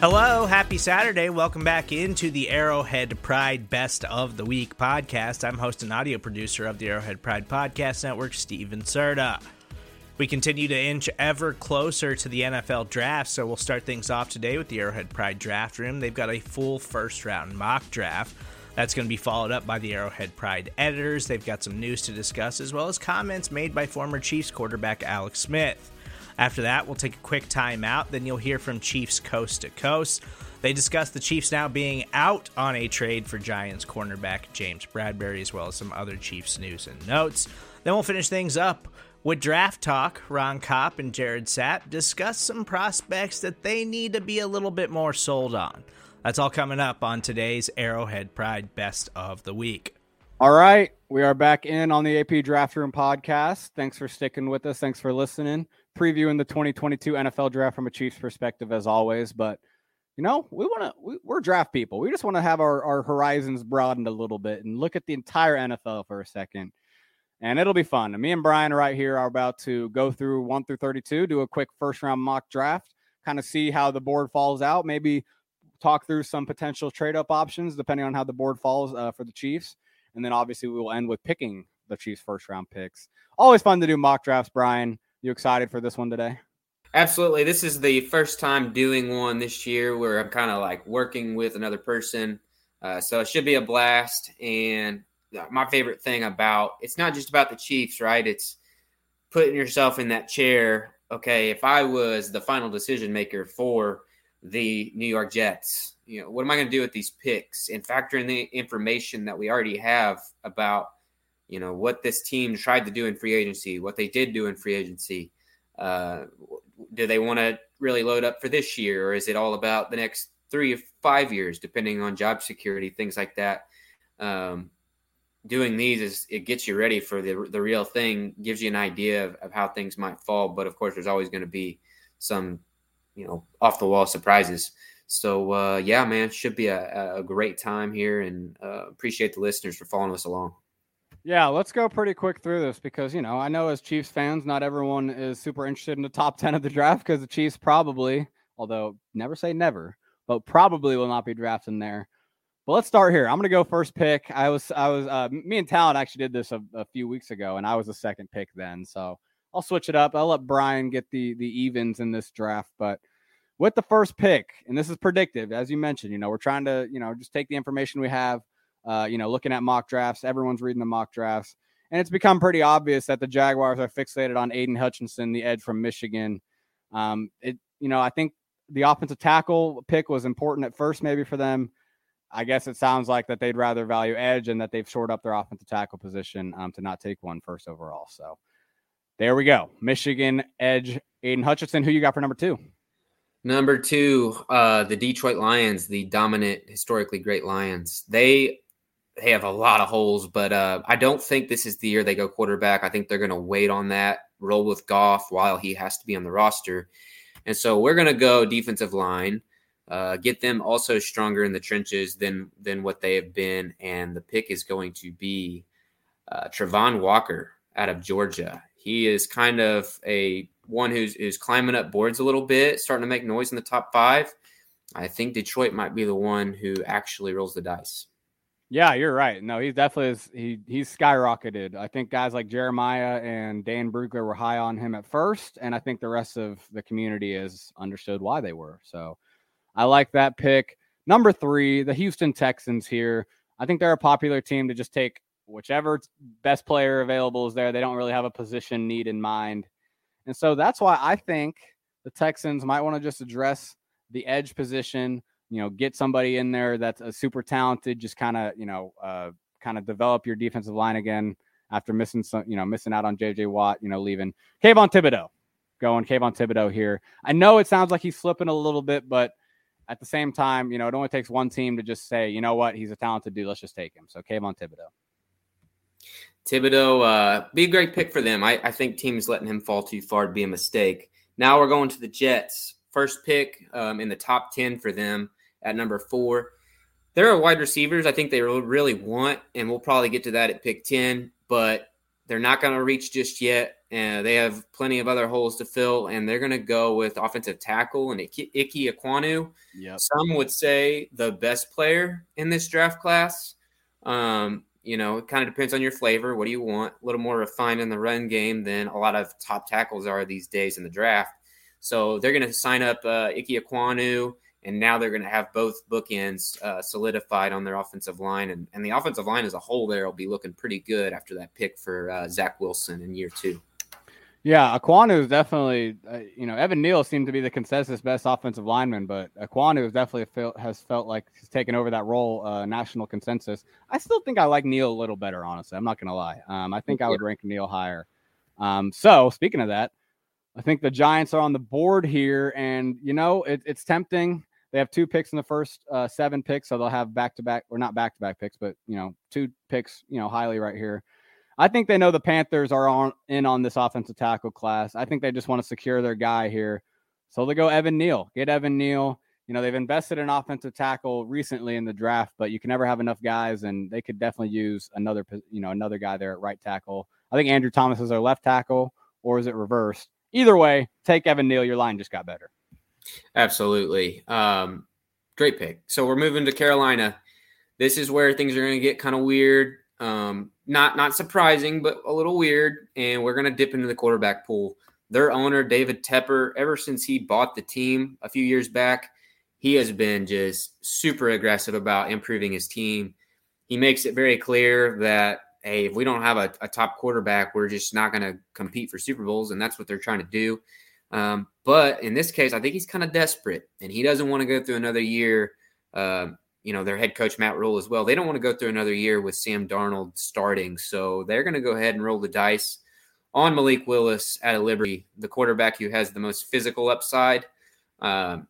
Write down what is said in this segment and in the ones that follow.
Hello, happy Saturday. Welcome back into the Arrowhead Pride Best of the Week podcast. I'm host and audio producer of the Arrowhead Pride Podcast Network, Steven Serta. We continue to inch ever closer to the NFL draft, so we'll start things off today with the Arrowhead Pride Draft Room. They've got a full first round mock draft. That's going to be followed up by the Arrowhead Pride editors. They've got some news to discuss, as well as comments made by former Chiefs quarterback Alex Smith. After that, we'll take a quick time out. Then you'll hear from Chiefs Coast to Coast. They discuss the Chiefs now being out on a trade for Giants cornerback James Bradberry, as well as some other Chiefs news and notes. Then we'll finish things up with draft talk. Ron Kopp and Jared Sapp discuss some prospects that they need to be a little bit more sold on. That's all coming up on today's Arrowhead Pride Best of the Week. All right, we are back in on the AP Draft Room podcast. Thanks for sticking with us. Thanks for listening previewing the 2022 NFL draft from a Chiefs perspective as always. But you know, we want to we, we're draft people. We just want to have our, our horizons broadened a little bit and look at the entire NFL for a second. And it'll be fun. Me and Brian right here are about to go through one through 32, do a quick first round mock draft, kind of see how the board falls out, maybe talk through some potential trade up options depending on how the board falls uh, for the Chiefs. And then obviously we will end with picking the Chiefs first round picks. Always fun to do mock drafts, Brian. You excited for this one today? Absolutely. This is the first time doing one this year where I'm kind of like working with another person. Uh, so it should be a blast. And my favorite thing about it's not just about the Chiefs, right? It's putting yourself in that chair. Okay, if I was the final decision maker for the New York Jets, you know, what am I going to do with these picks and factor in the information that we already have about you know what this team tried to do in free agency, what they did do in free agency. Uh, do they want to really load up for this year, or is it all about the next three or five years, depending on job security, things like that? Um, doing these is it gets you ready for the the real thing, gives you an idea of, of how things might fall. But of course, there's always going to be some, you know, off the wall surprises. So uh, yeah, man, should be a, a great time here, and uh, appreciate the listeners for following us along. Yeah, let's go pretty quick through this because, you know, I know as Chiefs fans, not everyone is super interested in the top 10 of the draft because the Chiefs probably, although never say never, but probably will not be drafting there. But let's start here. I'm going to go first pick. I was, I was, uh, me and Talon actually did this a, a few weeks ago, and I was the second pick then. So I'll switch it up. I'll let Brian get the the evens in this draft, but with the first pick, and this is predictive, as you mentioned, you know, we're trying to, you know, just take the information we have uh, you know, looking at mock drafts, everyone's reading the mock drafts, and it's become pretty obvious that the Jaguars are fixated on Aidan Hutchinson, the edge from Michigan. Um, it, you know, I think the offensive tackle pick was important at first, maybe for them. I guess it sounds like that they'd rather value edge and that they've shored up their offensive tackle position um, to not take one first overall. So there we go. Michigan edge Aidan Hutchinson. Who you got for number two? Number two, uh, the Detroit Lions, the dominant, historically great Lions. They they have a lot of holes, but uh, I don't think this is the year they go quarterback. I think they're going to wait on that, roll with Goff while he has to be on the roster. And so we're going to go defensive line, uh, get them also stronger in the trenches than than what they have been. And the pick is going to be uh, Travon Walker out of Georgia. He is kind of a one who's is climbing up boards a little bit, starting to make noise in the top five. I think Detroit might be the one who actually rolls the dice. Yeah, you're right. No, he definitely is. He he's skyrocketed. I think guys like Jeremiah and Dane Brugler were high on him at first, and I think the rest of the community has understood why they were. So I like that pick. Number three, the Houston Texans here. I think they're a popular team to just take whichever best player available is there. They don't really have a position need in mind. And so that's why I think the Texans might want to just address the edge position. You know, get somebody in there that's a super talented. Just kind of you know, uh, kind of develop your defensive line again after missing some, you know, missing out on J.J. Watt. You know, leaving Kayvon Thibodeaux, going Kayvon Thibodeaux here. I know it sounds like he's slipping a little bit, but at the same time, you know, it only takes one team to just say, you know what, he's a talented dude. Let's just take him. So Kayvon Thibodeaux. Thibodeaux, uh, be a great pick for them. I, I think teams letting him fall too far to be a mistake. Now we're going to the Jets. First pick um, in the top 10 for them at number four. There are wide receivers I think they really want, and we'll probably get to that at pick 10, but they're not going to reach just yet. And they have plenty of other holes to fill, and they're going to go with offensive tackle and Ike Ekwonu. Yep. Some would say the best player in this draft class. Um, you know, it kind of depends on your flavor. What do you want? A little more refined in the run game than a lot of top tackles are these days in the draft. So they're going to sign up uh, Ike Ekwonu and now they're going to have both bookends uh, solidified on their offensive line, and, and the offensive line as a whole there will be looking pretty good after that pick for uh, Zach Wilson in year two. Yeah, Ekwonu is definitely, uh, you know, Evan Neal seemed to be the consensus best offensive lineman, but Ekwonu has definitely felt, has felt like he's taken over that role, uh, national consensus. I still think I like Neal a little better, honestly. I'm not going to lie. Um, I think I would rank Neal higher. Um, so speaking of that, I think the Giants are on the board here, and you know it, it's tempting. They have two picks in the first uh, seven picks, so they'll have back to back, or not back to back picks, but you know, two picks, you know, highly right here. I think they know the Panthers are on in on this offensive tackle class. I think they just want to secure their guy here, so they go Evan Neal. Get Evan Neal. You know, they've invested in offensive tackle recently in the draft, but you can never have enough guys, and they could definitely use another, you know, another guy there at right tackle. I think Andrew Thomas is their left tackle, or is it reversed? Either way, take Evan Neal. Your line just got better. Absolutely. Um, great pick. So we're moving to Carolina. This is where things are going to get kind of weird. Um, not not surprising, but a little weird. And we're going to dip into the quarterback pool. Their owner, David Tepper, ever since he bought the team a few years back, he has been just super aggressive about improving his team. He makes it very clear that hey, if we don't have a, a top quarterback, we're just not going to compete for Super Bowls, and that's what they're trying to do. Um, but in this case, I think he's kind of desperate and he doesn't want to go through another year. Uh, you know, their head coach, Matt Rhule, as well. They don't want to go through another year with Sam Darnold starting. So they're going to go ahead and roll the dice on Malik Willis at a Liberty, the quarterback who has the most physical upside. Um,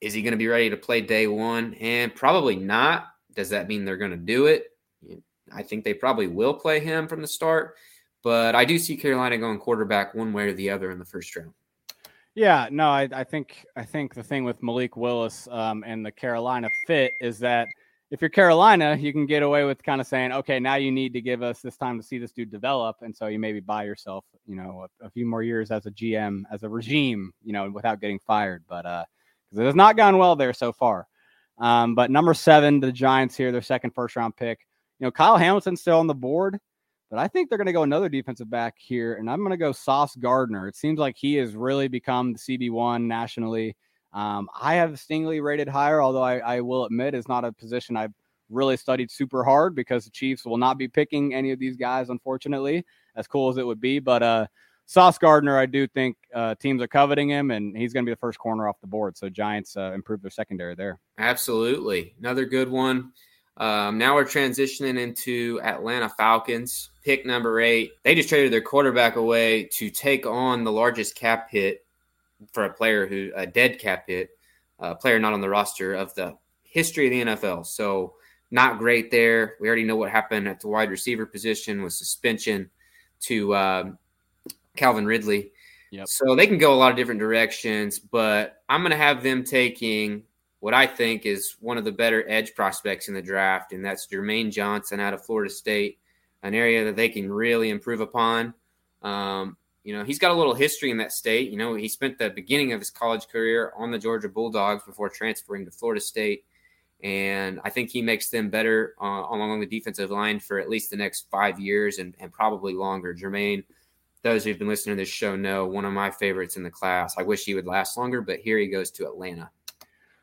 is he going to be ready to play day one? And probably not. Does that mean they're going to do it? I think they probably will play him from the start. But I do see Carolina going quarterback one way or the other in the first round. Yeah, no, I, I think I think the thing with Malik Willis um, and the Carolina fit is that if you're Carolina, you can get away with kind of saying, okay, now you need to give us this time to see this dude develop, and so you maybe buy yourself, you know, a, a few more years as a GM, as a regime, you know, without getting fired. But uh, because it has not gone well there so far. Um, but number seven, the Giants here, their second first round pick. You know, Kyle Hamilton's still on the board. But I think they're going to go another defensive back here, and I'm going to go Sauce Gardner. It seems like he has really become the CB1 nationally. Um, I have Stingley rated higher, although I, I will admit is not a position I've really studied super hard because the Chiefs will not be picking any of these guys, unfortunately, as cool as it would be. But uh, Sauce Gardner, I do think uh, teams are coveting him, and he's going to be the first corner off the board. So Giants uh, improve their secondary there. Absolutely, another good one. Um, now we're transitioning into Atlanta Falcons, pick number eight. They just traded their quarterback away to take on the largest cap hit for a player who a dead cap hit, a player not on the roster of the history of the NFL. So not great there. We already know what happened at the wide receiver position with suspension to um, Calvin Ridley. Yep. So they can go a lot of different directions, but I'm going to have them taking what I think is one of the better edge prospects in the draft, and that's Jermaine Johnson out of Florida State, an area that they can really improve upon. Um, you know, he's got a little history in that state. You know, he spent the beginning of his college career on the Georgia Bulldogs before transferring to Florida State. And I think he makes them better uh, along the defensive line for at least the next five years and, and probably longer. Jermaine, those who've been listening to this show know one of my favorites in the class. I wish he would last longer, but here he goes to Atlanta.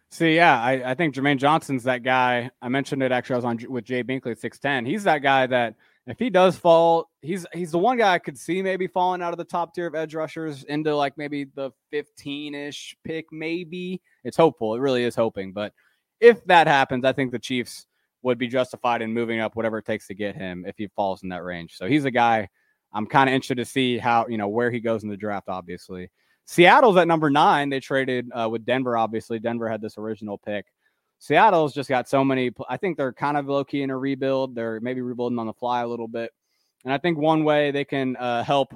See, yeah, I, I think Jermaine Johnson's that guy. I mentioned it actually. I was on with Jay Binkley at six ten. He's that guy that if he does fall, he's he's the one guy I could see maybe falling out of the top tier of edge rushers into like maybe the 15-ish pick, maybe. It's hopeful. It really is hoping. But if that happens, I think the Chiefs would be justified in moving up whatever it takes to get him if he falls in that range. So he's a guy I'm kind of interested to see how, you know, where he goes in the draft, obviously. Seattle's at number nine. They traded uh, with Denver, obviously. Denver had this original pick. Seattle's just got so many. I think they're kind of low key in a rebuild. They're maybe rebuilding on the fly a little bit. And I think one way they can uh, help,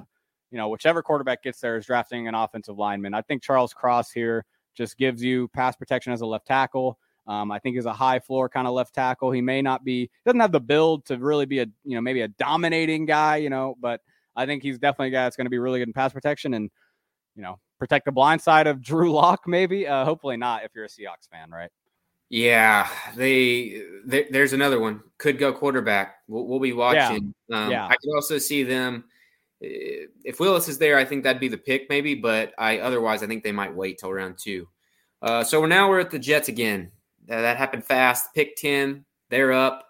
you know, whichever quarterback gets there is drafting an offensive lineman. I think Charles Cross here just gives you pass protection as a left tackle. Um, I think he's a high floor kind of left tackle. He may not be, doesn't have the build to really be a, you know, maybe a dominating guy, you know, but I think he's definitely a guy that's going to be really good in pass protection and, you know, protect the blind side of Drew Lock, maybe. Uh, hopefully not if you're a Seahawks fan, right? Yeah, they, they, there's another one. Could go quarterback. We'll, we'll be watching. Yeah. Um, yeah. I could also see them eh, if Willis is there. I think that'd be the pick, maybe. But I otherwise I think they might wait till round two. Uh, so we're now we're at the Jets again. Uh, that happened fast. Pick ten, they're up,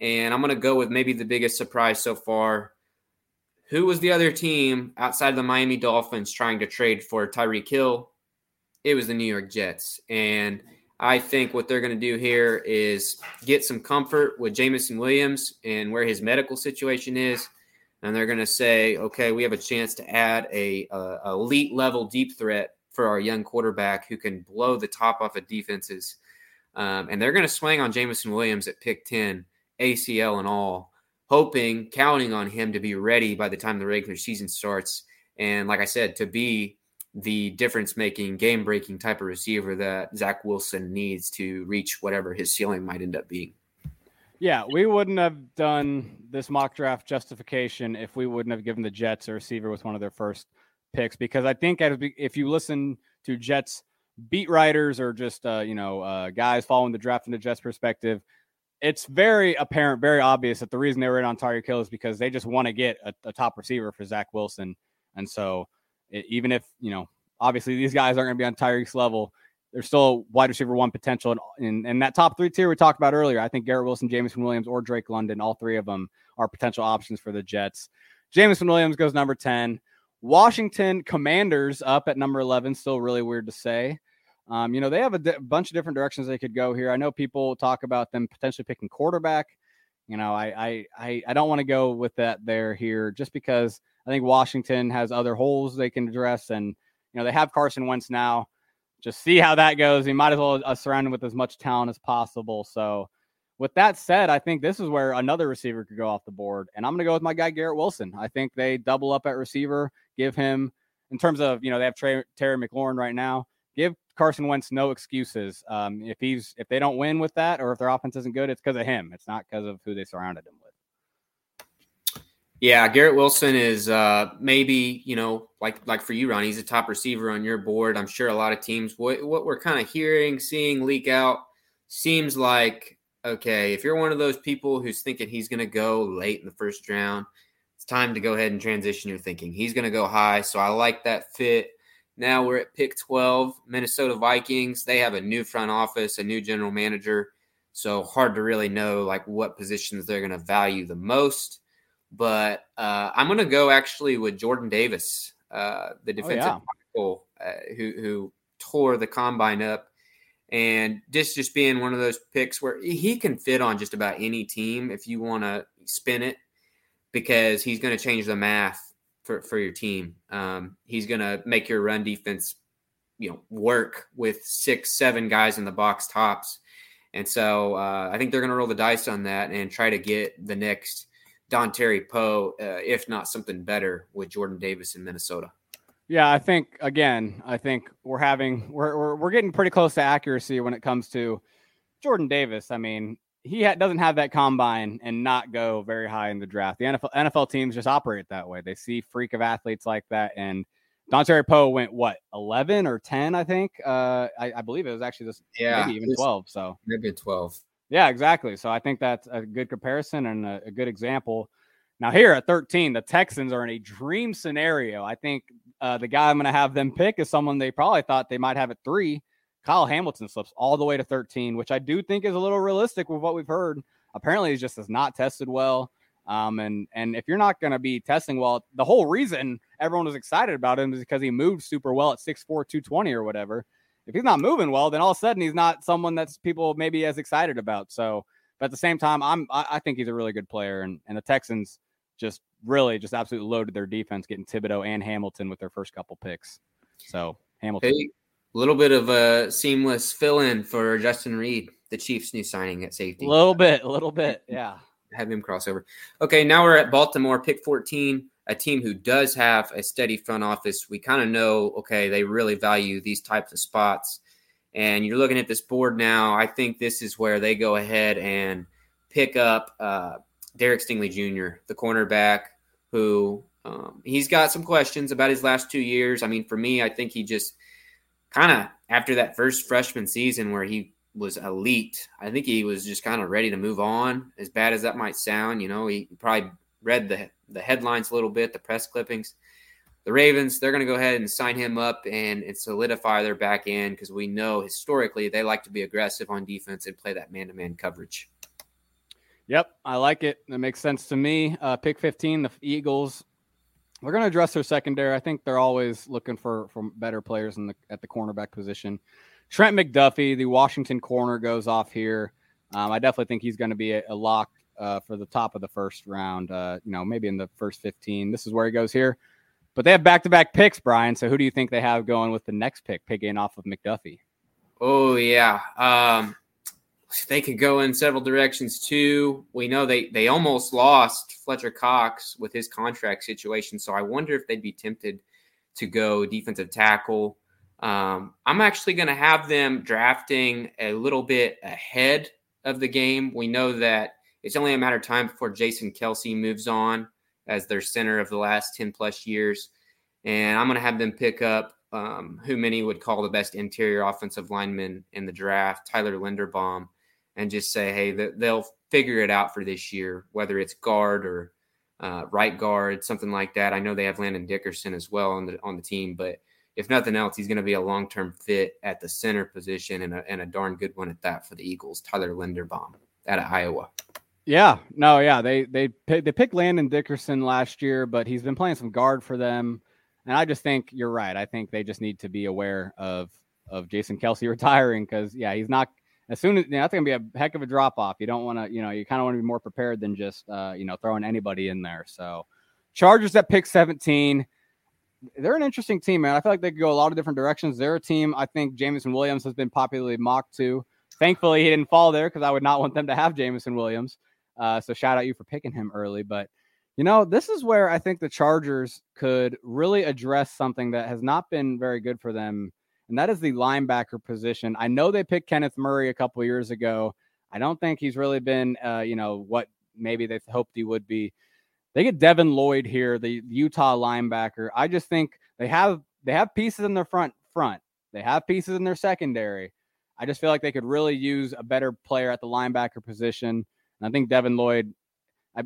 and I'm gonna go with maybe the biggest surprise so far. Who was the other team outside of the Miami Dolphins trying to trade for Tyreek Hill? It was the New York Jets, and I think what they're going to do here is get some comfort with Jameson Williams and where his medical situation is. And they're going to say, okay, we have a chance to add a, a, elite level deep threat for our young quarterback who can blow the top off of defenses. Um, and they're going to swing on Jameson Williams at pick 10, ACL and all, hoping, counting on him to be ready by the time the regular season starts. And like I said, to be the difference making, game breaking type of receiver that Zach Wilson needs to reach whatever his ceiling might end up being. Yeah, we wouldn't have done this mock draft justification if we wouldn't have given the Jets a receiver with one of their first picks because I think if you listen to Jets beat writers or just uh, you know uh, guys following the draft from the Jets perspective, it's very apparent, very obvious that the reason they were in on Tyreek Hill is because they just want to get a, a top receiver for Zach Wilson, and so even if you know obviously these guys aren't going to be on Tyreek's level, there's still wide receiver one potential. And in, in, that top three tier we talked about earlier, I think Garrett Wilson, Jameson Williams, or Drake London, all three of them are potential options for the Jets. Jameson Williams goes number 10. Washington Commanders up at number 11. Still really weird to say. Um, you know, they have a bunch of different directions they could go here. I know people talk about them potentially picking quarterback. You know, I I I, I don't want to go with that there here just because – I think Washington has other holes they can address, and you know they have Carson Wentz now. Just see how that goes. He might as well uh, surround him with as much talent as possible. So, with that said, I think this is where another receiver could go off the board, and I'm going to go with my guy Garrett Wilson. I think they double up at receiver, give him in terms of you know they have Trey, Terry McLaurin right now. Give Carson Wentz no excuses. Um, if he's if they don't win with that, or if their offense isn't good, it's because of him. It's not because of who they surrounded him with. Yeah, Garrett Wilson is uh, maybe you know like like for you, Ron. He's a top receiver on your board. I'm sure a lot of teams. What what we're kind of hearing, seeing leak out seems like okay. If you're one of those people who's thinking he's going to go late in the first round, it's time to go ahead and transition your thinking. He's going to go high, so I like that fit. Now we're at pick 12, Minnesota Vikings. They have a new front office, a new general manager, so hard to really know like what positions they're going to value the most but uh, I'm going to go actually with Jordan Davis, uh, the defensive oh, yeah. tackle uh, who who tore the combine up, and this just being one of those picks where he can fit on just about any team if you want to spin it, because he's going to change the math for for your team. Um, he's going to make your run defense, you know, work with six seven guys in the box tops. And so uh, I think they're going to roll the dice on that and try to get the next Dontari Poe, uh, if not something better with Jordan Davis in Minnesota. Yeah, I think again, I think we're having we're we're, we're getting pretty close to accuracy when it comes to Jordan Davis. I mean, he ha- doesn't have that combine and not go very high in the draft. The NFL NFL teams just operate that way. They see freak of athletes like that, and Dontari Poe went what eleven or ten, I think. Uh, I, I believe it was actually this, yeah, maybe even twelve. So maybe twelve. Yeah, exactly. So I think that's a good comparison and a, a good example. Now, here at 13, the Texans are in a dream scenario. I think uh, the guy I'm going to have them pick is someone they probably thought they might have at three. Kyle Hamilton slips all the way to 13, which I do think is a little realistic with what we've heard. Apparently, he just has not tested well. Um, and and if you're not going to be testing well, the whole reason everyone was excited about him is because he moved super well at 6'4", 220 or whatever. If he's not moving well, then all of a sudden he's not someone that's people maybe as excited about. So, but at the same time, I'm I, I think he's a really good player, and and the Texans just really just absolutely loaded their defense, getting Thibodeaux and Hamilton with their first couple picks. So Hamilton. Hey, a little bit of a seamless fill in for Justin Reid, the Chiefs' new signing at safety. A little bit, a little bit, yeah. Have him crossover. Okay, now we're at Baltimore, pick 14, a team who does have a steady front office. We kind of know, okay, they really value these types of spots. And you're looking at this board now. I think this is where they go ahead and pick up uh, Derek Stingley Jr., the cornerback, who um, he's got some questions about his last two years. I mean, for me, I think he just kind of after that first freshman season where he was elite, I think he was just kind of ready to move on. As bad as that might sound, you know, he probably read the the headlines a little bit, the press clippings. The Ravens, they're going to go ahead and sign him up and, and solidify their back end because we know historically they like to be aggressive on defense and play that man to man coverage. Yep, I like it. That makes sense to me. Uh, pick 15, the Eagles. We're going to address their secondary. I think they're always looking for, for better players in the, at the cornerback position. Trent McDuffie, the Washington corner, goes off here. Um, I definitely think he's going to be a, a lock uh, for the top of the first round. Uh, you know, maybe in the first 15. This is where he goes here. But they have back to back picks, Brian. So who do you think they have going with the next pick, picking off of McDuffie? Oh, yeah. Um, they could go in several directions too. We know they they almost lost Fletcher Cox with his contract situation, so I wonder if they'd be tempted to go defensive tackle. Um, I'm actually going to have them drafting a little bit ahead of the game. We know that it's only a matter of time before Jason Kelce moves on as their center of the last 10 plus years. And I'm going to have them pick up um, who many would call the best interior offensive lineman in the draft, Tyler Linderbaum and just say, hey, they'll figure it out for this year, whether it's guard or uh, right guard, something like that. I know they have Landon Dickerson as well on the on the team, but if nothing else, he's going to be a long term fit at the center position and a, and a darn good one at that for the Eagles. Tyler Linderbaum out of Iowa. Yeah, no, yeah, they they they picked Landon Dickerson last year, but he's been playing some guard for them, and I just think you're right. I think they just need to be aware of of Jason Kelce retiring because yeah, he's not as soon as you know, that's going to be a heck of a drop off. You don't want to, you know, you kind of want to be more prepared than just, uh, you know, throwing anybody in there. So, Chargers at pick 17. They're an interesting team, man. I feel like they could go a lot of different directions. They're a team I think Jameson Williams has been popularly mocked to. Thankfully, he didn't fall there because I would not want them to have Jameson Williams. Uh, so, shout out you for picking him early. But, you know, this is where I think the Chargers could really address something that has not been very good for them and that is the linebacker position. I know they picked Kenneth Murray a couple years ago. I don't think he's really been, uh, you know, what maybe they hoped he would be. They get Devin Lloyd here, the Utah linebacker. I just think they have they have pieces in their front front. They have pieces in their secondary. I just feel like they could really use a better player at the linebacker position. And I think Devin Lloyd.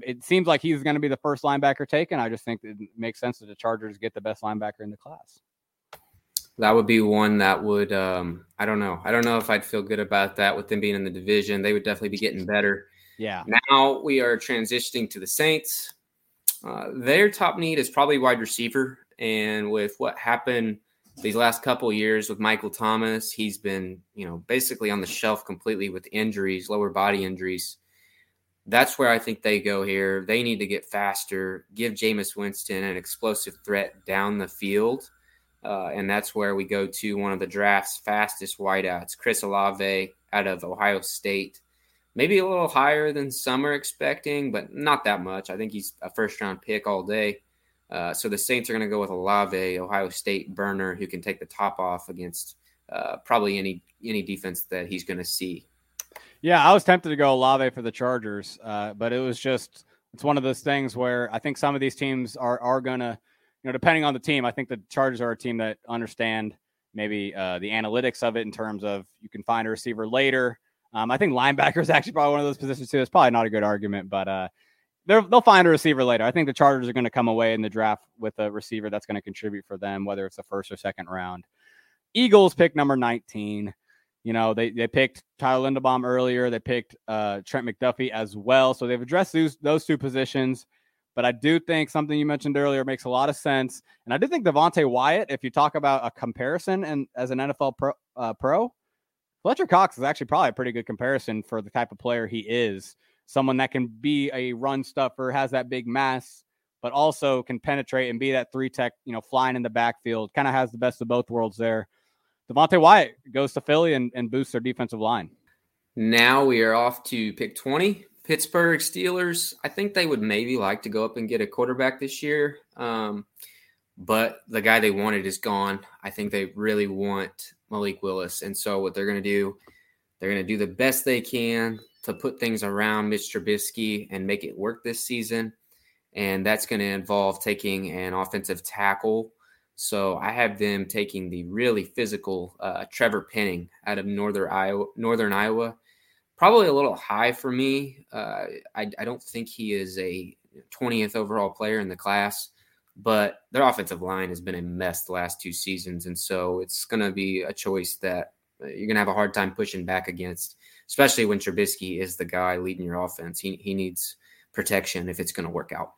It seems like he's going to be the first linebacker taken. I just think it makes sense that the Chargers get the best linebacker in the class that would be one that would um, I don't know. I don't know if I'd feel good about that with them being in the division. They would definitely be getting better. Yeah. Now we are transitioning to the Saints. Uh, their top need is probably wide receiver, and with what happened these last couple years with Michael Thomas, he's been you know basically on the shelf completely with injuries, lower body injuries. That's where I think they go here. They need to get faster, give Jameis Winston an explosive threat down the field uh, and that's where we go to one of the draft's fastest wideouts, Chris Olave out of Ohio State. Maybe a little higher than some are expecting, but not that much. I think he's a first round pick all day. Uh, so the Saints are going to go with Olave, Ohio State burner, who can take the top off against uh, probably any any defense that he's going to see. Yeah, I was tempted to go Olave for the Chargers, uh, but it was just it's one of those things where I think some of these teams are are going to you know, depending on the team, I think the Chargers are a team that understand maybe uh, the analytics of it in terms of you can find a receiver later. Um, I think linebacker is actually probably one of those positions too. It's probably not a good argument, but uh, they'll find a receiver later. I think the Chargers are going to come away in the draft with a receiver that's going to contribute for them, whether it's the first or second round. Eagles pick number 19. You know, they they picked Tyler Linderbaum earlier. They picked uh, Trent McDuffie as well. So they've addressed those those two positions. But I do think something you mentioned earlier makes a lot of sense. And I do think Devonte Wyatt, if you talk about a comparison and as an NFL pro, uh, pro, Fletcher Cox is actually probably a pretty good comparison for the type of player he is. Someone that can be a run stuffer, has that big mass, but also can penetrate and be that three tech, you know, flying in the backfield. Kind of has the best of both worlds there. Devonte Wyatt goes to Philly and, and boosts their defensive line. Now we are off to pick 20. Pittsburgh Steelers, I think they would maybe like to go up and get a quarterback this year. Um, but the guy they wanted is gone. I think they really want Malik Willis. And so what they're going to do, they're going to do the best they can to put things around Mitch Trubisky and make it work this season. And that's going to involve taking an offensive tackle. So I have them taking the really physical uh, Trevor Penning out of Northern Iowa. Northern Iowa probably a little high for me. Uh, I, I, don't think he is a 20th overall player in the class, but their offensive line has been a mess the last two seasons. And so it's going to be a choice that uh, you're going to have a hard time pushing back against, especially when Trubisky is the guy leading your offense. He, he needs protection if it's going to work out.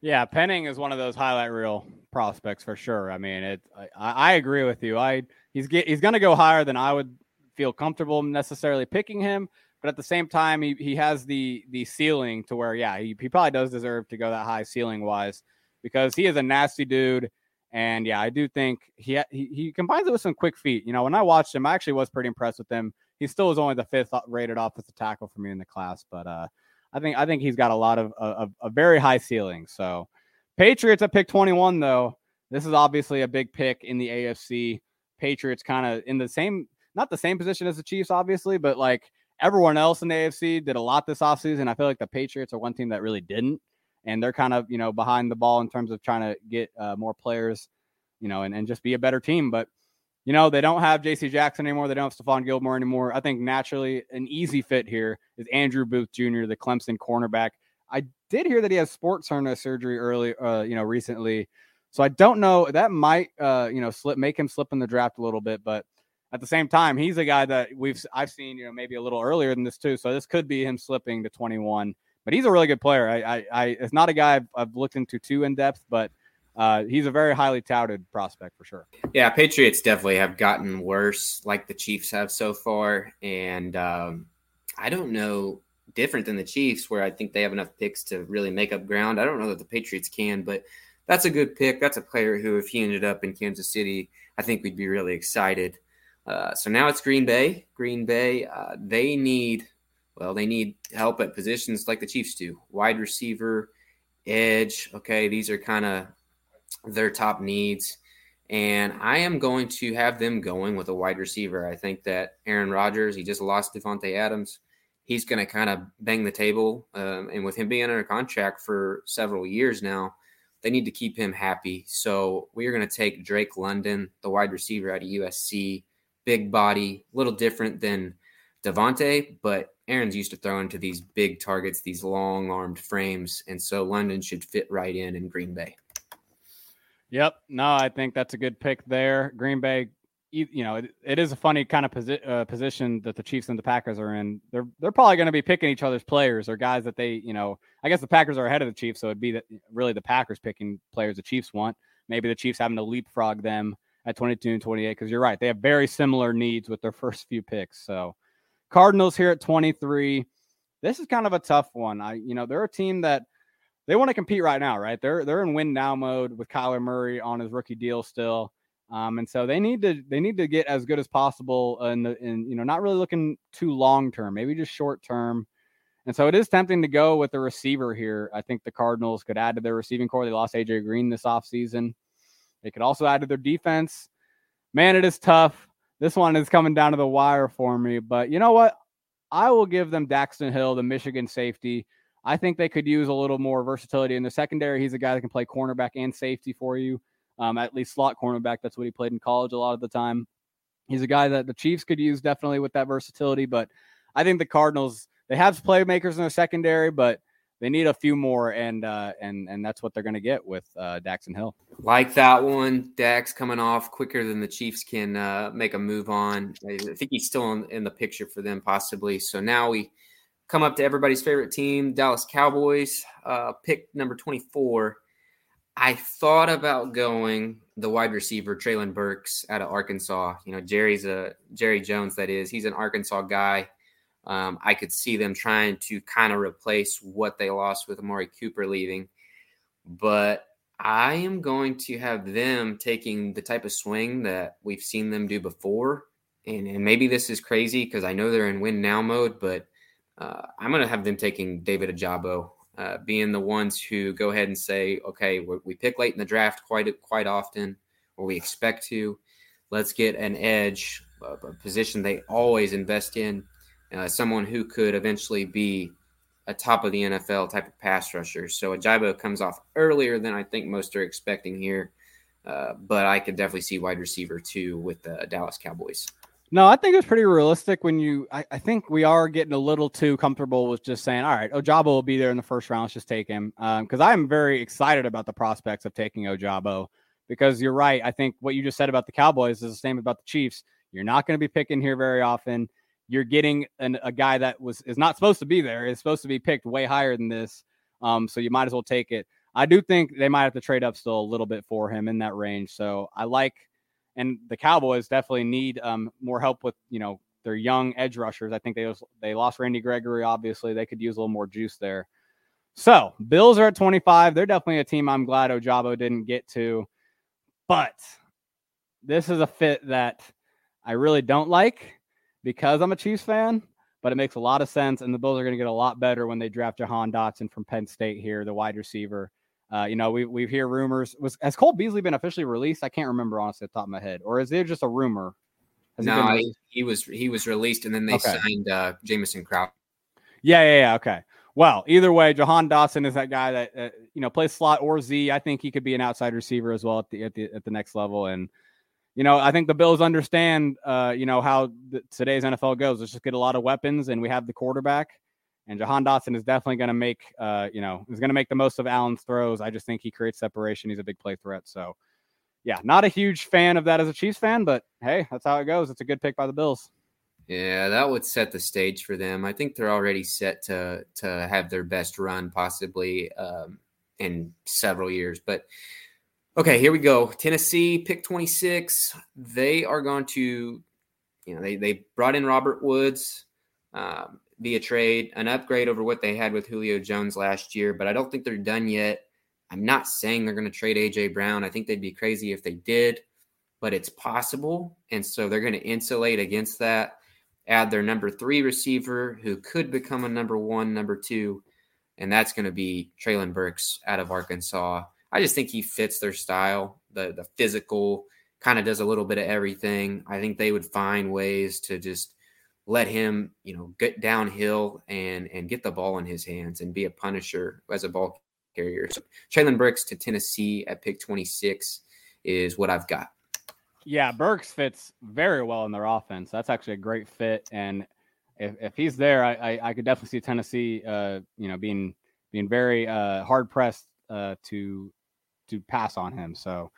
Yeah, Penning is one of those highlight reel prospects for sure. I mean, it. I, I agree with you. I he's get, he's going to go higher than I would feel comfortable necessarily picking him, but at the same time, he, he has the the ceiling to where, yeah, he, he probably does deserve to go that high ceiling wise because he is a nasty dude. And yeah, I do think he, he he combines it with some quick feet. You know, when I watched him, I actually was pretty impressed with him. He still was only the fifth rated offensive tackle for me in the class, but uh, I think I think he's got a lot of a, a very high ceiling. So, Patriots at pick 21 though. This is obviously a big pick in the AFC. Patriots kind of in the same not the same position as the Chiefs, obviously, but like everyone else in the AFC did a lot this offseason. I feel like the Patriots are one team that really didn't. And they're kind of, you know, behind the ball in terms of trying to get uh, more players, you know, and, and just be a better team. But, you know, they don't have JC Jackson anymore. They don't have Stephon Gilmore anymore. I think naturally an easy fit here is Andrew Booth Jr., the Clemson cornerback. I did hear that he has sports hernia surgery early, uh, you know, recently. So I don't know. That might, uh, you know, slip, make him slip in the draft a little bit. But at the same time, he's a guy that we've I've seen, you know, maybe a little earlier than this too. So this could be him slipping to 21. But he's a really good player. I, I, I it's not a guy I've, I've looked into too in depth, but uh, he's a very highly touted prospect for sure. Yeah, Patriots definitely have gotten worse, like the Chiefs have so far, and um, I don't know different than the Chiefs, where I think they have enough picks to really make up ground. I don't know that the Patriots can, but that's a good pick. That's a player who, if he ended up in Kansas City, I think we'd be really excited. Uh, so now it's Green Bay. Green Bay, uh, they need, well, they need help at positions like the Chiefs do wide receiver, edge. Okay, these are kind of their top needs. And I am going to have them going with a wide receiver. I think that Aaron Rodgers, he just lost Davante Adams. He's going to kind of bang the table. Um, and with him being under contract for several years now, they need to keep him happy. So we are going to take Drake London, the wide receiver out of USC big body, a little different than Davante, but Aaron's used to throwing to these big targets, these long armed frames. And so London should fit right in in Green Bay. Yep. No, I think that's a good pick there. Green Bay, you know, it, it is a funny kind of posi- uh, position that the Chiefs and the Packers are in. They're they're probably going to be picking each other's players or guys that they, you know, I guess the Packers are ahead of the Chiefs, so it'd be really the Packers picking players the Chiefs want. Maybe the Chiefs having to leapfrog them at 22 and 28 because you're right. They have very similar needs with their first few picks. So Cardinals here at 23. This is kind of a tough one. I, you know, they're a team that they want to compete right now, right? They're they're in win now mode with Kyler Murray on his rookie deal still. Um, and so they need to they need to get as good as possible and and you know not really looking too long term, maybe just short term. And so it is tempting to go with the receiver here. I think the Cardinals could add to their receiving corps. They lost AJ Green this offseason. They could also add to their defense. Man, it is tough. This one is coming down to the wire for me. But you know what? I will give them Daxton Hill, the Michigan safety. I think they could use a little more versatility in the secondary. He's a guy that can play cornerback and safety for you, um, at least slot cornerback. That's what he played in college a lot of the time. He's a guy that the Chiefs could use definitely with that versatility. But I think the Cardinals, they have playmakers in their secondary, but they need a few more, and uh, and and that's what they're going to get with uh, Daxton Hill. Like that one, Dax coming off quicker than the Chiefs can uh, make a move on. I think he's still in, in the picture for them, possibly. So now we come up to everybody's favorite team, Dallas Cowboys. Uh, pick number twenty-four. I thought about going the wide receiver Treylon Burks out of Arkansas. You know, Jerry's a Jerry Jones. That is, he's an Arkansas guy. Um, I could see them trying to kind of replace what they lost with Amari Cooper leaving, but I am going to have them taking the type of swing that we've seen them do before. And, and maybe this is crazy because I know they're in win now mode, but uh, I'm going to have them taking David Ojabo uh, being the ones who go ahead and say, okay, we pick late in the draft quite quite often, or we expect to. Let's get an edge, a position they always invest in, uh, someone who could eventually be a top of the NFL type of pass rusher. So Ojabo comes off earlier than I think most are expecting here, uh, but I could definitely see wide receiver too with the Dallas Cowboys. No, I think it's pretty realistic when you. I, I, think we are getting a little too comfortable with just saying, all right, Ojabo will be there in the first round. Let's just take him. Because um, I'm very excited about the prospects of taking Ojabo. Because you're right. I think what you just said about the Cowboys is the same about the Chiefs. You're not going to be picking here very often. You're getting an, a guy that was is not supposed to be there. Is supposed to be picked way higher than this. Um, so you might as well take it. I do think they might have to trade up still a little bit for him in that range. So I like and the Cowboys definitely need um, more help with you know their young edge rushers. I think they was, they lost Randy Gregory. Obviously, they could use a little more juice there. So Bills are at 25. They're definitely a team I'm glad Ojabo didn't get to, but this is a fit that I really don't like because I'm a Chiefs fan. But it makes a lot of sense, and the Bills are going to get a lot better when they draft Jahan Dotson from Penn State here, the wide receiver. Uh, you know, we we hear rumors. Was has Cole Beasley been officially released? I can't remember honestly at the top of my head, or is it just a rumor? Has no, he, he, was he was released, and then they okay. signed uh, Jamison Crowder. Yeah, yeah, yeah. Okay. Well, either way, Jahan Dotson is that guy that uh, you know plays slot or Z. I think he could be an outside receiver as well at the at the at the next level. And you know, I think the Bills understand, uh, you know, how today's NFL goes. Let's just get a lot of weapons, and we have the quarterback. And Jahan Dotson is definitely going to make, uh, you know, is going to make the most of Allen's throws. I just think he creates separation. He's a big play threat. So, yeah, not a huge fan of that as a Chiefs fan, but hey, that's how it goes. It's a good pick by the Bills. Yeah, that would set the stage for them. I think they're already set to to have their best run possibly um, in several years. But okay, here we go. Tennessee pick 26. They are going to, you know, they they brought in Robert Woods. Um, be a trade, an upgrade over what they had with Julio Jones last year, but I don't think they're done yet. I'm not saying they're going to trade AJ Brown. I think they'd be crazy if they did, but it's possible. And so they're going to insulate against that, add their number three receiver who could become a number one, number two, and that's going to be Treylon Burks out of Arkansas. I just think he fits their style, the the physical, kind of does a little bit of everything. I think they would find ways to just let him, you know, get downhill and and get the ball in his hands and be a punisher as a ball carrier. So Treylon Burks to Tennessee at pick 26 is what I've got. Yeah, Burks fits very well in their offense. That's actually a great fit. And if, if he's there, I, I, I could definitely see Tennessee, uh, you know, being being very uh, hard pressed uh, to to pass on him. So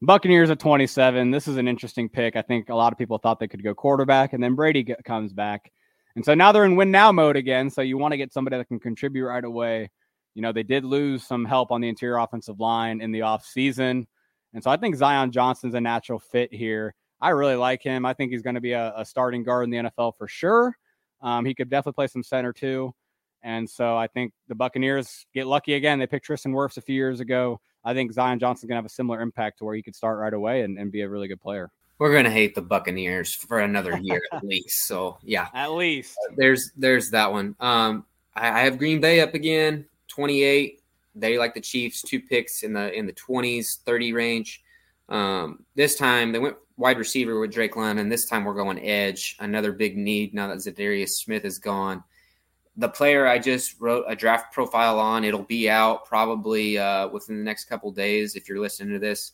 Buccaneers at 27. This is an interesting pick. I think a lot of people thought they could go quarterback, and then Brady g- comes back. And so now they're in win now mode again. So you want to get somebody that can contribute right away. You know, they did lose some help on the interior offensive line in the offseason. And so I think Zion Johnson's a natural fit here. I really like him. I think he's going to be a, a, starting guard in the NFL for sure. Um, he could definitely play some center too. And so I think the Buccaneers get lucky again. They picked Tristan Wirfs a few years ago. I think Zion Johnson's gonna have a similar impact to where he could start right away and, and be a really good player. We're gonna hate the Buccaneers for another year at least. So yeah, at least uh, there's there's that one. Um, I, I have Green Bay up again, 28. They like the Chiefs, two picks in the in the 20s, 30 range. Um, this time they went wide receiver with Drake London. This time we're going edge, another big need now that Za'Darius Smith is gone the player I just wrote a draft profile on. It'll be out probably uh, within the next couple days if you're listening to this.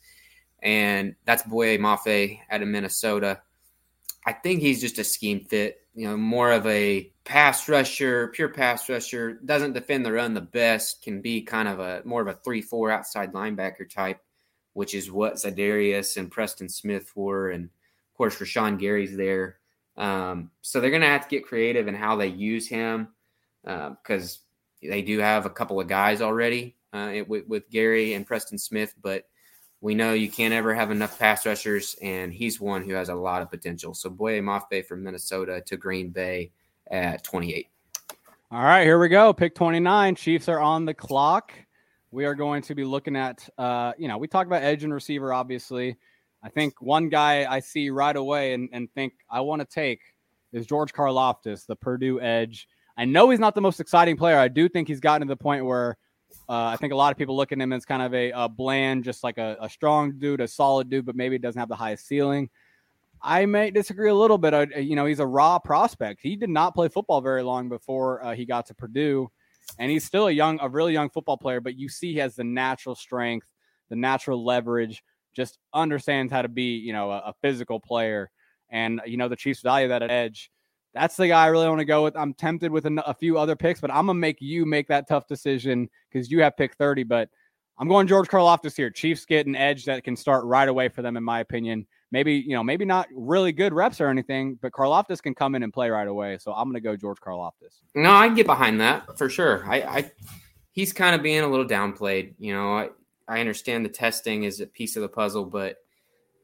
And that's Boye Mafe out of Minnesota. I think he's just a scheme fit. You know, more of a pass rusher, pure pass rusher. Doesn't defend the run the best. Can be kind of a more of a three-four outside linebacker type, which is what Za'Darius and Preston Smith were, and of course Rashan Gary's there. Um, so they're going to have to get creative in how they use him because uh, they do have a couple of guys already uh, with, with Gary and Preston Smith, but we know you can't ever have enough pass rushers, and he's one who has a lot of potential. So Boye Mafe from Minnesota to Green Bay at 28. All right, here we go. Pick 29. Chiefs are on the clock. We are going to be looking at, uh, you know, we talk about edge and receiver, obviously. I think one guy I see right away and, and think I want to take is George Karlaftis, the Purdue edge. I know he's not the most exciting player. I do think he's gotten to the point where uh, I think a lot of people look at him as kind of a, a bland, just like a, a, strong dude, a solid dude, but maybe doesn't have the highest ceiling. I may disagree a little bit. I, you know, he's a raw prospect. He did not play football very long before uh, he got to Purdue, and he's still a young, a really young football player. But you see, he has the natural strength, the natural leverage, just understands how to be, you know, a, a physical player. And you know, the Chiefs value that at edge that's the guy I really want to go with. I'm tempted with a, a few other picks, but I'm gonna make you make that tough decision because you have pick 30. But I'm going George Karlaftis here. Chiefs get an edge that can start right away for them, in my opinion. Maybe you know, maybe not really good reps or anything, but Karlaftis can come in and play right away. So I'm gonna go George Karlaftis. No, I can get behind that for sure. I, I he's kind of being a little downplayed. You know, I, I understand the testing is a piece of the puzzle, but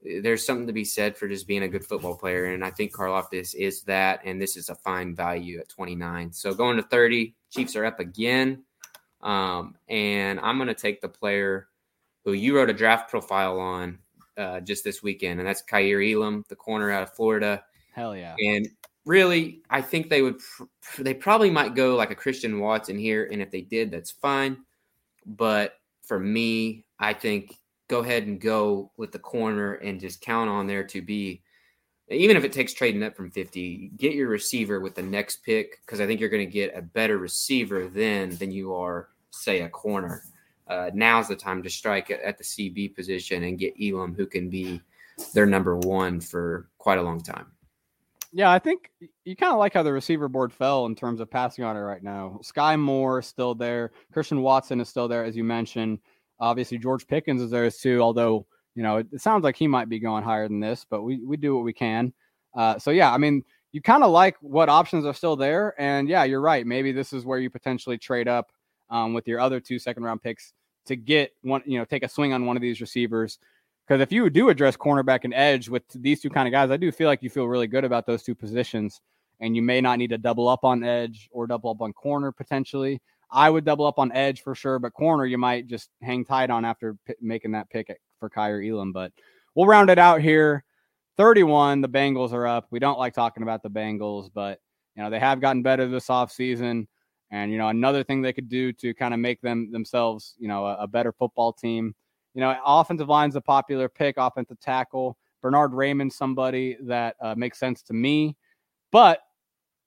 there's something to be said for just being a good football player. And I think Karlaftis is that. And this is a fine value at 29. So going to 30, Chiefs are up again. Um, and I'm going to take the player who you wrote a draft profile on uh, just this weekend, and that's Kaiir Elam, the corner out of Florida. Hell yeah. And really, I think they would, they probably might go like a Christian Watson here. And if they did, that's fine. But for me, I think go ahead and go with the corner and just count on there to be even if it takes trading up from 50 get your receiver with the next pick because i think you're going to get a better receiver then than you are say a corner uh, now's the time to strike at, the cb position and get elam who can be their number one for quite a long time yeah, I think you kind of like how the receiver board fell in terms of passing on it right now. Sky Moore is still there. Christian Watson is still there, as you mentioned. Obviously, George Pickens is there too, although, you know, it, it sounds like he might be going higher than this, but we, we do what we can. Uh, so, yeah, I mean, you kind of like what options are still there. And yeah, you're right. Maybe this is where you potentially trade up um, with your other two second round picks to get one, you know, take a swing on one of these receivers. Because if you do address cornerback and edge with these two kind of guys, I do feel like you feel really good about those two positions. And you may not need to double up on edge or double up on corner potentially. I would double up on edge for sure, but corner you might just hang tight on after p- making that pick for Kaiir Elam. But we'll round it out here. 31, the Bengals are up. We don't like talking about the Bengals, but you know they have gotten better this offseason. And you know another thing they could do to kind of make them themselves, you know, a, a better football team. You know, offensive line's a popular pick, offensive tackle. Bernhard Raimann, somebody that uh, makes sense to me, but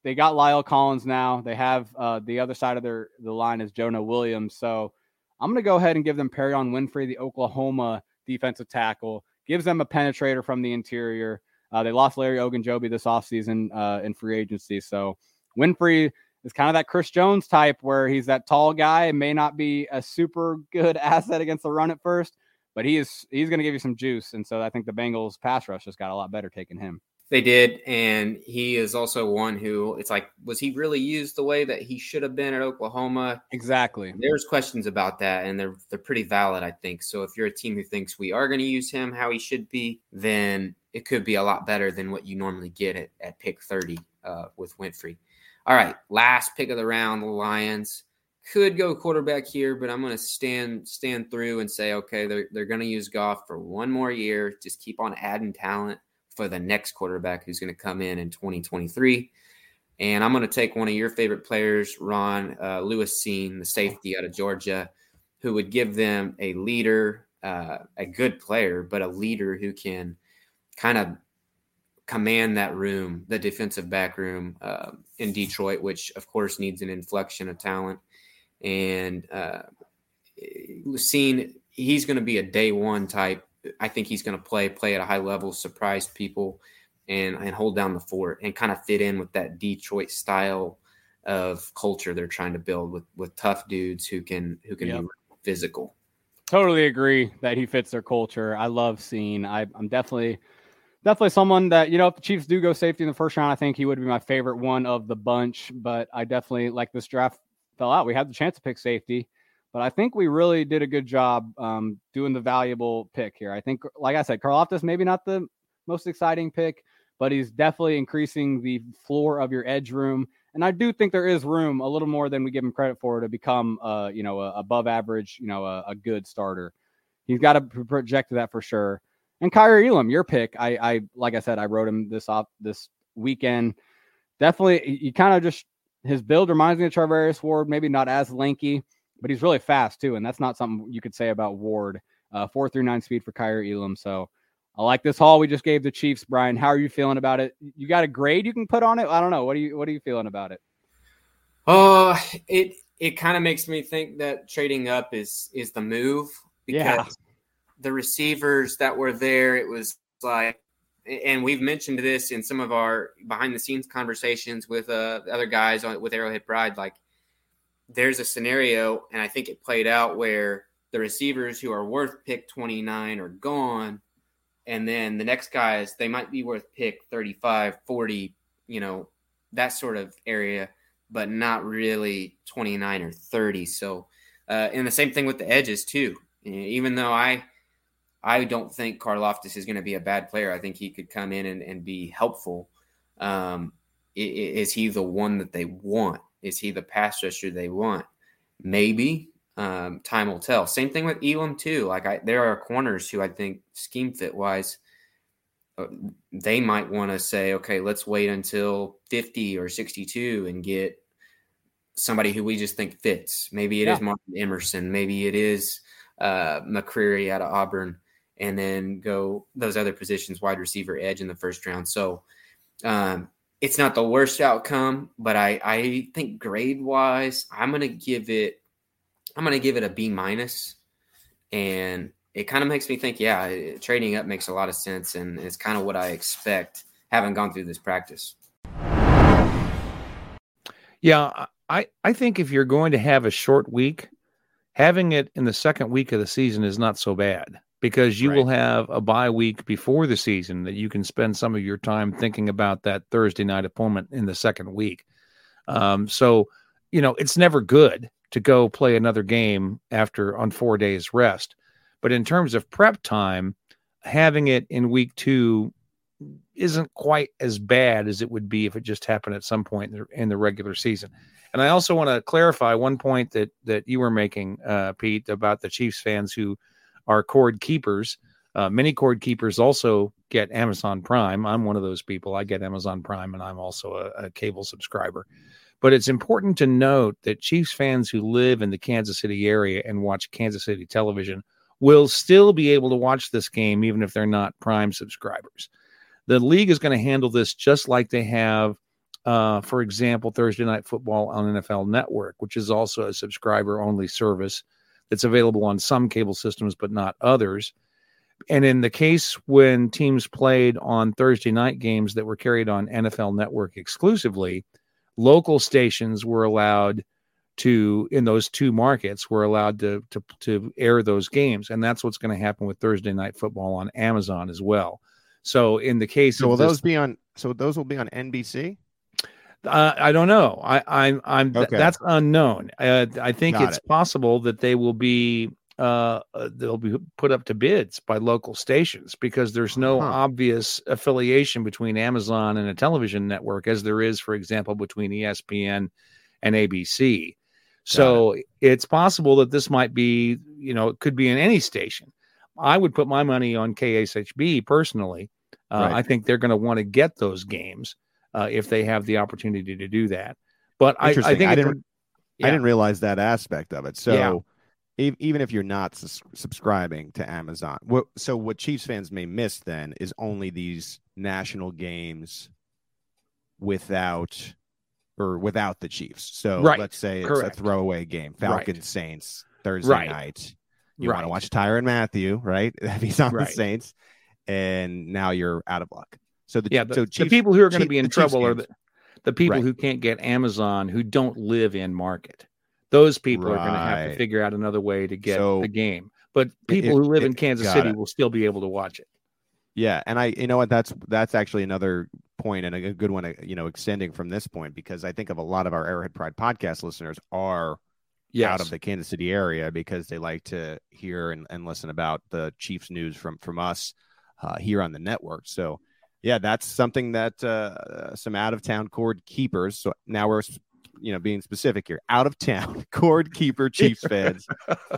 they got La'el Collins now. They have uh, the other side of their the line is Jonah Williams. So I'm going to go ahead and give them Perrion Winfrey, the Oklahoma defensive tackle. Gives them a penetrator from the interior. Uh, they lost Larry Ogunjobi this offseason uh, in free agency. So Winfrey is kind of that Chris Jones type where he's that tall guy may not be a super good asset against the run at first, but he is he's going to give you some juice. And so I think the Bengals pass rush just got a lot better taking him. They did, and he is also one who it's like, was he really used the way that he should have been at Oklahoma? Exactly. There's questions about that, and they're they're pretty valid, I think. So if you're a team who thinks we are going to use him how he should be, then it could be a lot better than what you normally get at, at pick 30 uh, with Winfrey. All right, last pick of the round, the Lions could go quarterback here, but I'm going to stand stand through and say, okay, they're they're going to use Goff for one more year. Just keep on adding talent for the next quarterback who's going to come in in 2023. And I'm going to take one of your favorite players, Ron uh, Lewis Cine, the safety out of Georgia, who would give them a leader, uh, a good player, but a leader who can kind of command that room, the defensive back room uh, in Detroit, which of course needs an inflection of talent. And uh, Cine, he's going to be a day one type I think he's going to play play at a high level, surprise people, and and hold down the fort and kind of fit in with that Detroit style of culture they're trying to build with with tough dudes who can who can yep. be physical. Totally agree that he fits their culture. I love seeing. I, I'm definitely definitely someone that you know if the Chiefs do go safety in the first round, I think he would be my favorite one of the bunch. But I definitely like this draft fell out. We had the chance to pick safety, but I think we really did a good job um, doing the valuable pick here. I think, like I said, Karlaftis maybe not the most exciting pick, but he's definitely increasing the floor of your edge room. And I do think there is room a little more than we give him credit for to become, uh, you know, a above average, you know, a, a good starter. He's got to project that for sure. And Kaiir Elam, your pick. I, I, like I said, I wrote him this off this weekend. Definitely, he kind of just his build reminds me of Charvarius Ward. Maybe not as lanky, but he's really fast too, and that's not something you could say about Ward. Uh, four through nine speed for Kaiir Elam. So I like this haul we just gave the Chiefs, Brian. How are you feeling about it? You got a grade you can put on it? I don't know. What are you What are you feeling about it? Oh, uh, it it kind of makes me think that trading up is is the move because yeah. the receivers that were there, it was like, and we've mentioned this in some of our behind the scenes conversations with uh other guys on with Arrowhead Pride. Like, there's a scenario, and I think it played out where the receivers who are worth pick 29 are gone and then the next guys they might be worth pick 35 40 you know that sort of area but not really 29 or 30 so uh, and the same thing with the edges too. Even though i i don't think Karlaftis is going to be a bad player i think he could come in and, and be helpful. Um, is he the one that they want is he the pass rusher they want maybe um, time will tell. Same thing with Elam too. Like I, there are corners who I think scheme fit wise, uh, they might want to say, okay, let's wait until 50 or 62 and get somebody who we just think fits. Maybe it yeah. is Martin Emerson. Maybe it is uh, McCreary out of Auburn, and then go those other positions, wide receiver, edge in the first round. So um, it's not the worst outcome, but I I think grade wise, I'm gonna give it I'm to give it a B minus, and it kind of makes me think, yeah, trading up makes a lot of sense, and it's kind of what I expect, having gone through this practice. Yeah, I I think if you're going to have a short week, having it in the second week of the season is not so bad because you right. will have a bye week before the season that you can spend some of your time thinking about that Thursday night opponent in the second week. Um, so, you know, it's never good to go play another game after on four days rest. But in terms of prep time, having it in week two isn't quite as bad as it would be if it just happened at some point in the, in the regular season. And I also want to clarify one point that that you were making, uh, Pete, about the Chiefs fans who are cord keepers. Uh, many cord keepers also get Amazon Prime. I'm one of those people. I get Amazon Prime, and I'm also a, a cable subscriber. But it's important to note that Chiefs fans who live in the Kansas City area and watch Kansas City television will still be able to watch this game, even if they're not Prime subscribers. The league is going to handle this just like they have, uh, for example, Thursday Night Football on NFL Network, which is also a subscriber only service that's available on some cable systems, but not others. And in the case when teams played on Thursday night games that were carried on NFL Network exclusively, local stations were allowed to in those two markets were allowed to to to air those games and that's what's going to happen with Thursday night football on Amazon as well. So in the case so will this, those be on so those will be on NBC? Uh, I don't know. I, I'm I'm okay. that's unknown. Uh, I think Got it's it. possible that they will be uh, uh, they'll be put up to bids by local stations because there's no huh. obvious affiliation between Amazon and a television network as there is, for example, between ESPN and ABC. So it. it's possible that this might be, you know, it could be in any station. I would put my money on KSHB personally. Uh, right. I think they're going to want to get those games uh, if they have the opportunity to do that. But I, I think I didn't, yeah. I didn't realize that aspect of it. So. Yeah even if you're not subscribing to Amazon. What, so what Chiefs fans may miss then is only these national games without or without the Chiefs. So right. let's say it's Correct. a throwaway game, Falcons right. Saints Thursday right. night. You want to watch Tyrann Mathieu, right? If he's on the Saints, and now you're out of luck. So the yeah, the, so Chiefs, the people who are going to be in trouble are the, the people Right. who can't get Amazon who don't live in market. Those people are going to have to figure out another way to get So, a game. But people if- who live in Kansas City it. will still be able to watch it. Yeah, and I, you know what, that's that's actually another point and a good one, uh, you know, extending from this point because I think of a lot of our Arrowhead Pride podcast listeners are Yes. out of the Kansas City area because they like to hear and, and listen about the Chiefs news from from us uh, here on the network. So, yeah, that's something that uh, some out of town cord keepers. So now we're you know being specific here, out of town cord keeper Chiefs fans,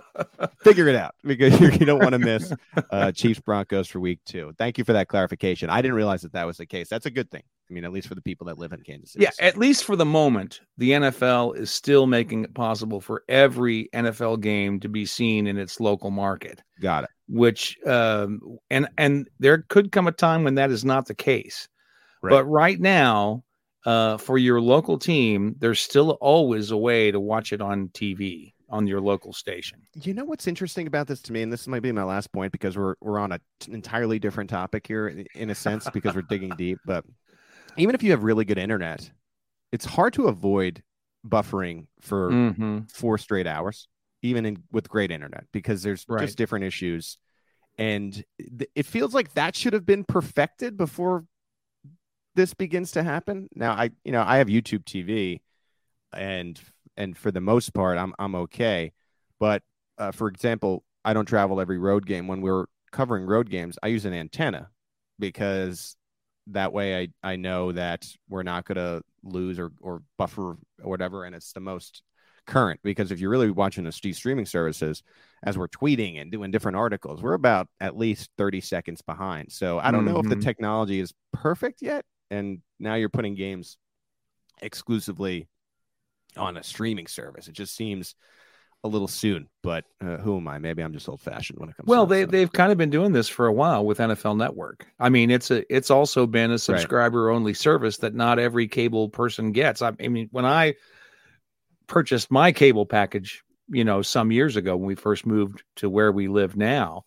figure it out because you, you don't want to miss uh, Chiefs Broncos for week two. Thank you for that clarification. I didn't realize that that was the case. That's a good thing. I mean, at least for the people that live in Kansas City. Yeah, at least for the moment, the NFL is still making it possible for every NFL game to be seen in its local market. got it. Which um, and and there could come a time when that is not the case. Right. But right now, uh, for your local team, there's still always a way to watch it on TV on your local station. You know what's interesting about this to me, and this might be my last point because we're we're on a t- entirely different topic here in a sense because we're digging deep. But even if you have really good internet, it's hard to avoid buffering for Mm-hmm. four straight hours, even in with great internet, because there's Right. just different issues, and th- it feels like that should have been perfected before this begins to happen. Now, I you know I have YouTube TV, and and for the most part, I'm I'm okay, but uh, for example, I don't travel every road game. When we're covering road games, I use an antenna because that way I, I know that we're not going to lose or, or buffer or whatever. And it's the most current because if you're really watching the these streaming services, as we're tweeting and doing different articles, we're about at least 30 seconds behind. So I don't know if the Mhm. technology is perfect yet. And now you're putting games exclusively on a streaming service. It just seems a little soon, but uh, who am I? Maybe I'm just old fashioned when it comes. Well, to they they've kind of been doing this for a while with NFL Network. I mean, it's a it's also been a subscriber only service that not every cable person gets. I, I mean, when I purchased my cable package, you know, some years ago when we first moved to where we live now,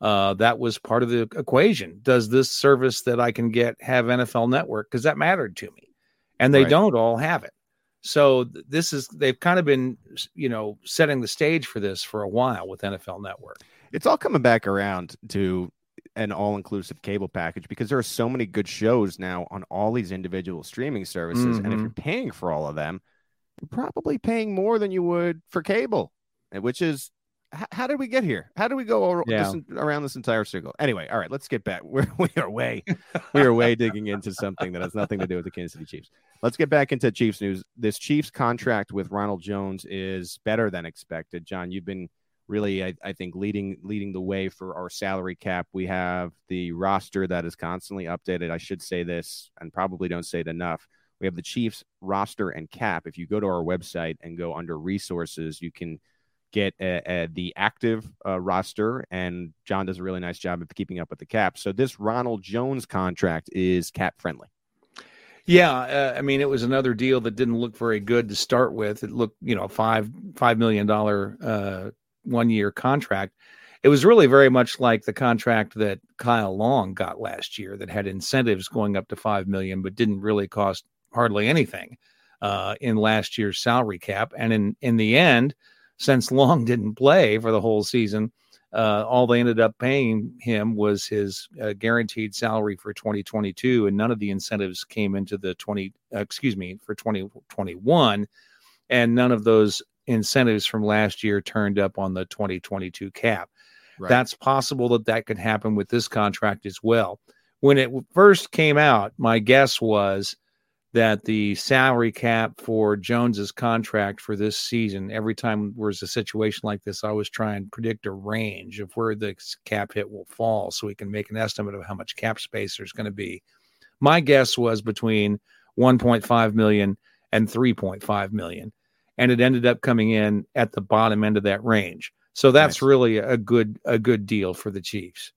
uh, that was part of the equation. Does this service that I can get have NFL Network? Because that mattered to me, and they Right. don't all have it. So th- this is they've kind of been, you know, setting the stage for this for a while with NFL Network. it's all coming back around to an all-inclusive cable package because there are so many good shows now on all these individual streaming services and if Mhm. you're paying for all of them you're probably paying more than you would for cable and which is how did we get here? How do we go Yeah. this, around this entire circle? Anyway all right let's get back. We're, we are way we are way digging into something that has nothing to do with the kansas city chiefs. Let's get back into chiefs news. This chiefs contract with ronald jones is better than expected. John you've been really I, I think leading leading the way for our salary cap. We have the roster that is constantly updated. I should say this and probably don't say it enough we have the chiefs roster and cap if you go to our website and go under resources you can get uh uh the active uh, roster and john does a really nice job of keeping up with the cap so this ronald jones contract is cap friendly Yeah, uh, I mean, it was another deal that didn't look very good to start with. It looked, you know, five five million dollar one year contract. It was really very much like the contract that Kyle Long got last year, that had incentives going up to five million, but didn't really cost hardly anything uh, in last year's salary cap. And in in the end, since Long didn't play for the whole season, uh, all they ended up paying him was his uh, guaranteed salary for 2022, and none of the incentives came into the 20, uh, excuse me, for 2021, and none of those incentives from last year turned up on the 2022 cap. Right. That's possible that that could happen with this contract as well. When it first came out, my guess was that the salary cap for Jones's contract for this season, every time there's a situation like this, I always try and predict a range of where the cap hit will fall so we can make an estimate of how much cap space there's going to be. My guess was between 1.5 million and 3.5 million, and it ended up coming in at the bottom end of that range. So that's Nice. really a good a good deal for the Chiefs.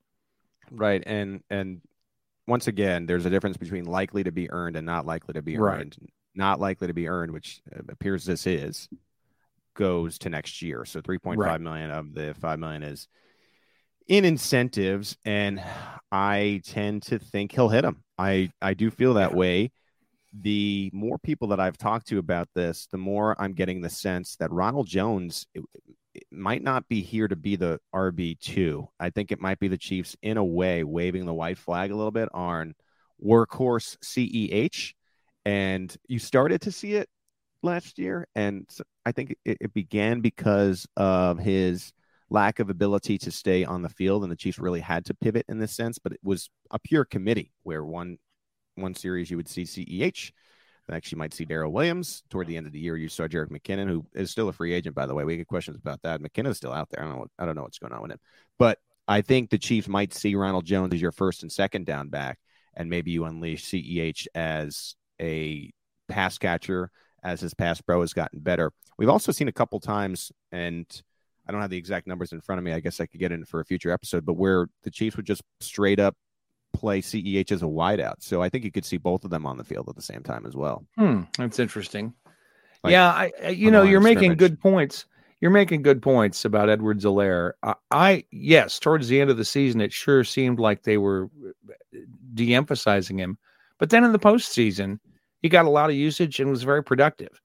right and and once again there's a difference between likely to be earned and not likely to be Right. earned not likely to be earned which uh, appears this is goes to next year so three point five Right. million of the 5 million is in incentives and i tend to think he'll hit them I I do feel that way. The more people that I've talked to about this, the more I'm getting the sense that Ronald Jones might not be here to be the RB two. I think it might be the Chiefs in a way waving the white flag a little bit on workhorse CEH, and you started to see it last year, and I think it, it began because of his lack of ability to stay on the field, and the Chiefs really had to pivot in this sense. But it was a pure committee where one one series you would see CEH. You might see Darrel Williams. Toward the end of the year, you saw Jerick McKinnon, who is still a free agent, by the way. We get questions about that. McKinnon's still out there. I don't know. I don't know what's going on with him, but I think the Chiefs might see Ronald Jones as your first and second down back, and maybe you unleash CEH as a pass catcher as his pass pro has gotten better. We've also seen a couple times, and I don't have the exact numbers in front of me. I guess I could get in for a future episode, but where the Chiefs would just straight up play CEH as a wideout. So I think you could see both of them on the field at the same time as well. Hmm, that's interesting. Like, yeah, I, you know, you're making good points. You're making good points about Edwards Helaire. I, I, yes, towards the end of the season, it sure seemed like they were de-emphasizing him, but then in the postseason, he got a lot of usage and was very productive.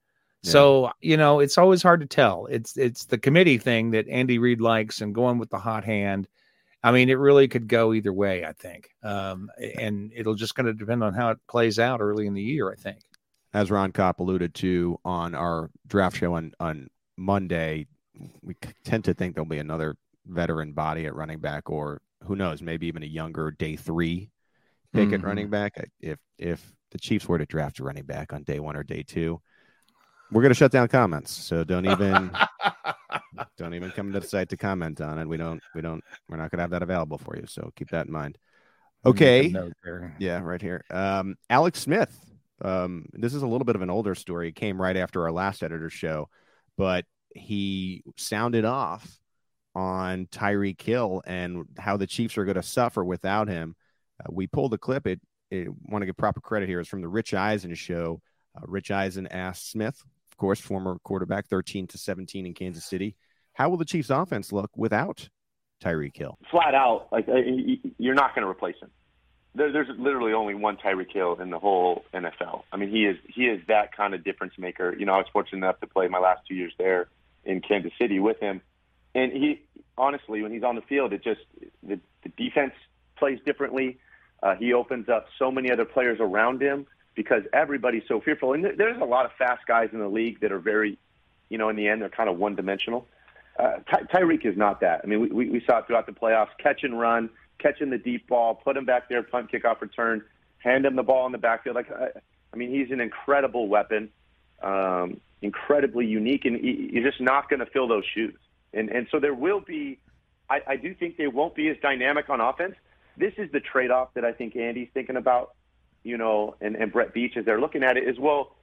So, you know, it's always hard to tell. It's it's the committee thing that Andy Reid likes and going with the hot hand. I mean, it really could go either way, I think. Um, and it'll just kind of depend on how it plays out early in the year, I think. As Ron Kopp alluded to on our draft show on, on Monday, we tend to think there'll be another veteran body at running back, or who knows, maybe even a younger day three pick mm-hmm. at running back. If if the Chiefs were to draft a running back on day one or day two, we're going to shut down comments. So don't even don't even come to the site to comment on it. We don't we don't we're not going to have that available for you. So keep that in mind. Okay. Yeah, right here. Um, Alex Smith. Um, this is a little bit of an older story. It came right after our last editor show, but he sounded off on Tyreek Hill and how the Chiefs are going to suffer without him. Uh, we pulled the clip. It, it want to give proper credit here. It's from the Rich Eisen show. Uh, Rich Eisen asked Smith, of course, former quarterback, 13 to 17 in Kansas City. How will the Chiefs' offense look without Tyreek Hill? Flat out, like you're not going to replace him. there's literally only one Tyreek Hill in the whole NFL. I mean, he is he is that kind of difference maker. You know, I was fortunate enough to play my last two years there in Kansas City with him, and he honestly, when he's on the field, it just the, the defense plays differently. Uh, he opens up so many other players around him because everybody's so fearful. And there's a lot of fast guys in the league that are very, you know, in the end, they're kind of one dimensional. Uh, Ty- Tyreek is not that. I mean, we, we saw it throughout the playoffs catch and run, catching the deep ball, put him back there, punt, kickoff, return, hand him the ball in the backfield. Like, I, I mean, he's an incredible weapon, um, incredibly unique, and he, you're just not going to fill those shoes. And, and so there will be, I, I do think they won't be as dynamic on offense. This is the trade off that I think Andy's thinking about you know, and, and Brett Veach as they're looking at it is well,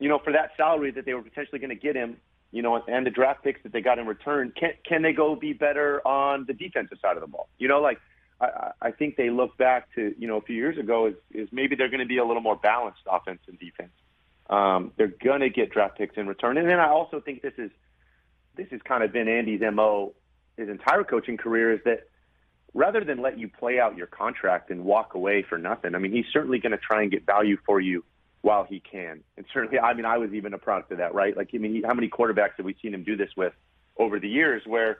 you know, for that salary that they were potentially going to get him, you know, and the draft picks that they got in return, can can they go be better on the defensive side of the ball? You know, like I, I think they look back to you know a few years ago is is maybe they're going to be a little more balanced offense and defense. Um, they're going to get draft picks in return, and then I also think this is this has kind of been Andy's mo his entire coaching career is that rather than let you play out your contract and walk away for nothing. I mean, he's certainly going to try and get value for you while he can. And certainly, I mean, I was even a product of that, right? Like, I mean, how many quarterbacks have we seen him do this with over the years where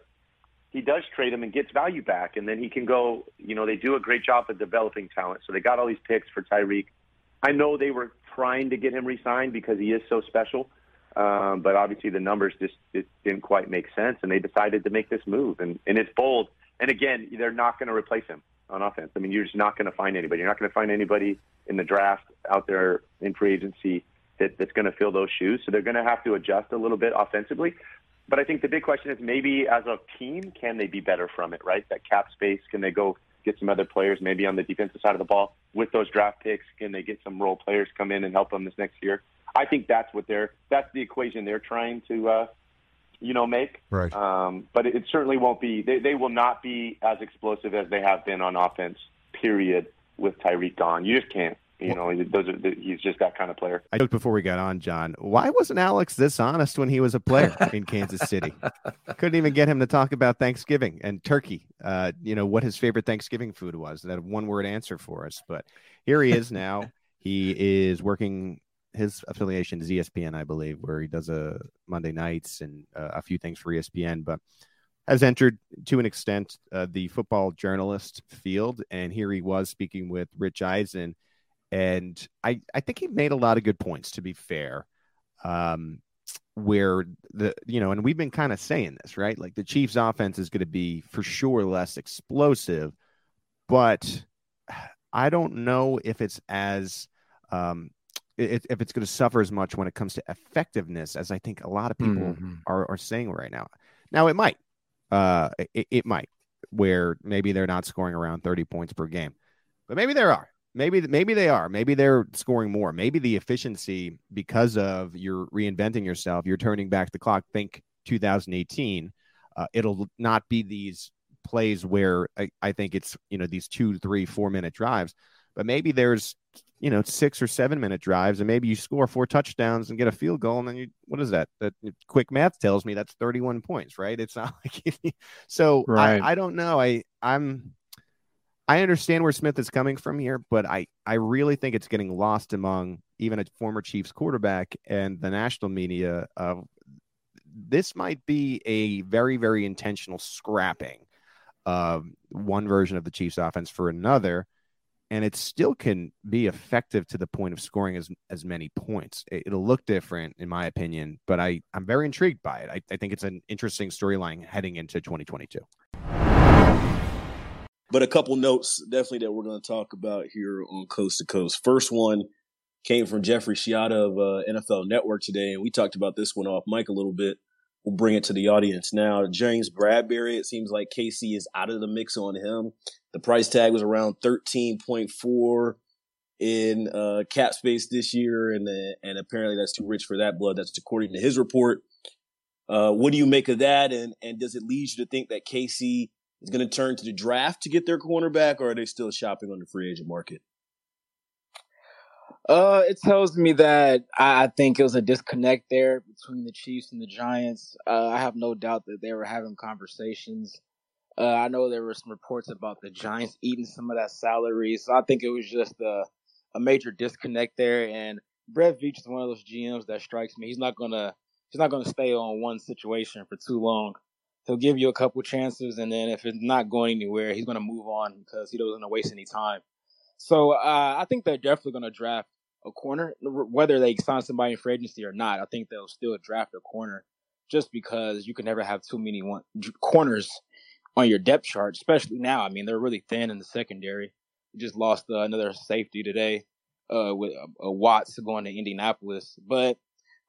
he does trade him and gets value back, and then he can go, you know, they do a great job of developing talent. So they got all these picks for Tyreek. I know they were trying to get him re-signed because he is so special. Um, but obviously the numbers just it didn't quite make sense, and they decided to make this move. And, and it's bold. And again, they're not going to replace him on offense. I mean, you're just not going to find anybody. You're not going to find anybody in the draft out there in free agency that, that's going to fill those shoes. So they're going to have to adjust a little bit offensively. But I think the big question is maybe as a team, can they be better from it, right? That cap space, can they go get some other players maybe on the defensive side of the ball with those draft picks? Can they get some role players come in and help them this next year? I think that's what they're that's the equation they're trying to uh, you know, make. Right. Um, but it, certainly won't be. They, they will not be as explosive as they have been on offense. Period. With Tyreek gone, you just can't. You know, those are he's just that kind of player. I joked before we got on, John. Why wasn't Alex this honest when he was a player in Kansas City? Couldn't even get him to talk about Thanksgiving and turkey. Uh, you know what his favorite Thanksgiving food was. That one word answer for us. But here he is now. he is working. His affiliation is ESPN, I believe, where he does a uh, Monday nights and uh, a few things for ESPN. But has entered to an extent uh, the football journalist field, and here he was speaking with Rich Eisen and I I think he made a lot of good points. To be fair, um, where the you know, and we've been kind of saying this, right? Like the Chiefs' offense is going to be for sure less explosive, but I don't know if it's as um, if it's going to suffer as much when it comes to effectiveness as I think a lot of people mm-hmm. are, are saying right now. Now it might, uh, it, it might, where maybe they're not scoring around 30 points per game, but maybe there are. Maybe maybe they are. Maybe they're scoring more. Maybe the efficiency because of you're reinventing yourself. You're turning back the clock. Think 2018. Uh, it'll not be these plays where I, I think it's you know these two, three, four minute drives, but maybe there's you know six or seven minute drives, and maybe you score four touchdowns and get a field goal, and then you what is that? That quick math tells me that's 31 points, right? It's not like so. Right. I, I don't know. I I'm I understand where Smith is coming from here, but I, I really think it's getting lost among even a former Chiefs quarterback and the national media. Of this might be a very, very intentional scrapping of one version of the Chiefs offense for another. And it still can be effective to the point of scoring as, as many points. It, will look different, in my opinion, but I, I'm very intrigued by it. I, I think it's an interesting storyline heading into 2022. But a couple notes definitely that we're going to talk about here on Coast to Coast. First one came from Jeffrey Chioda of uh, NFL Network today, and we talked about this one off mic a little bit. We'll bring it to the audience now. James Bradberry, it seems like KC is out of the mix on him. The price tag was around 13.4 in uh, cap space this year, and uh, and apparently that's too rich for that blood. That's according to his report. Uh, what do you make of that? And and does it lead you to think that KC is going to turn to the draft to get their cornerback, or are they still shopping on the free agent market? Uh, it tells me that I think it was a disconnect there between the Chiefs and the Giants. Uh, I have no doubt that they were having conversations. Uh, I know there were some reports about the Giants eating some of that salary, so I think it was just a, a major disconnect there. And Brett Veach is one of those GMs that strikes me. He's not gonna he's not gonna stay on one situation for too long he'll give you a couple chances, and then if it's not going anywhere, he's to move on because he doesn't want to waste any time. So uh, I think they're definitely to draft a corner, whether they sign somebody in free agency or not. I think they'll still draft a corner just because you can never have too many one, corners on your depth chart, especially now. I mean, they're really thin in the secondary. We just lost uh, another safety today uh, with uh, Watts going to Indianapolis, but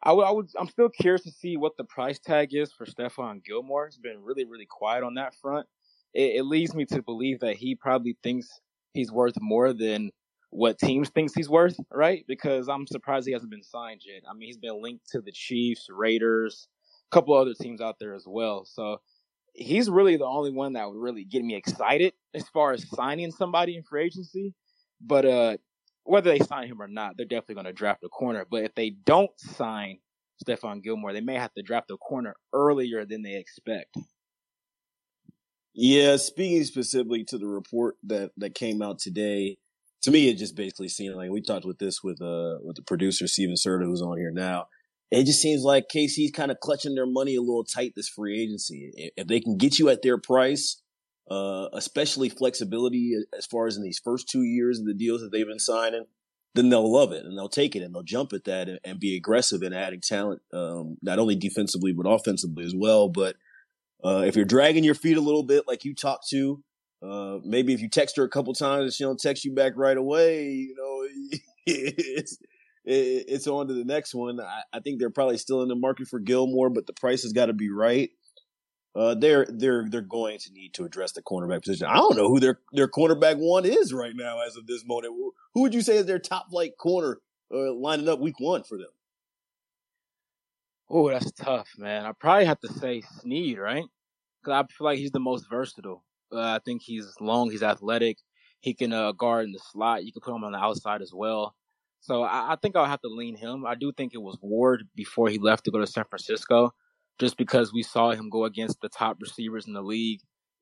I would, I would, I'm still curious to see what the price tag is for Stephon Gilmore. It's been really, really quiet on that front. It, it leads me to believe that he probably thinks he's worth more than what teams thinks he's worth, right? Because I'm surprised he hasn't been signed yet. I mean, he's been linked to the Chiefs, Raiders, a couple other teams out there as well. So he's really the only one that would really get me excited as far as signing somebody in free agency. But uh, whether they sign him or not, they're definitely going to draft a corner. But if they don't sign Stephon Gilmore, they may have to draft a corner earlier than they expect. Yeah, speaking specifically to the report that that came out today, to me it just basically seemed like we talked with this with uh with the producer Steven Serta who's on here now. It just seems like KC's kind of clutching their money a little tight this free agency. If they can get you at their price, uh, especially flexibility as far as in these first two years of the deals that they've been signing, then they'll love it and they'll take it and they'll jump at that and, and be aggressive in adding talent, um, not only defensively but offensively as well. But uh, if you're dragging your feet a little bit, like you talked to, uh, maybe if you text her a couple times and she don't text you back right away, you know, it's it's on to the next one. I, I think they're probably still in the market for Gilmore, but the price has got to be right uh, they're they're they're going to need to address the cornerback position. I don't know who their their cornerback one is right now as of this moment. Who would you say is their top flight corner uh, lining up week one for them? Oh, that's tough, man. I probably have to say Sneed, right? Because I feel like he's the most versatile. Uh, I think he's long, he's athletic, He can uh, guard in the slot. You can put him on the outside as well. So I, I think I'll have to lean him. I do think it was Ward before he left to go to San Francisco, just because we saw him go against the top receivers in the league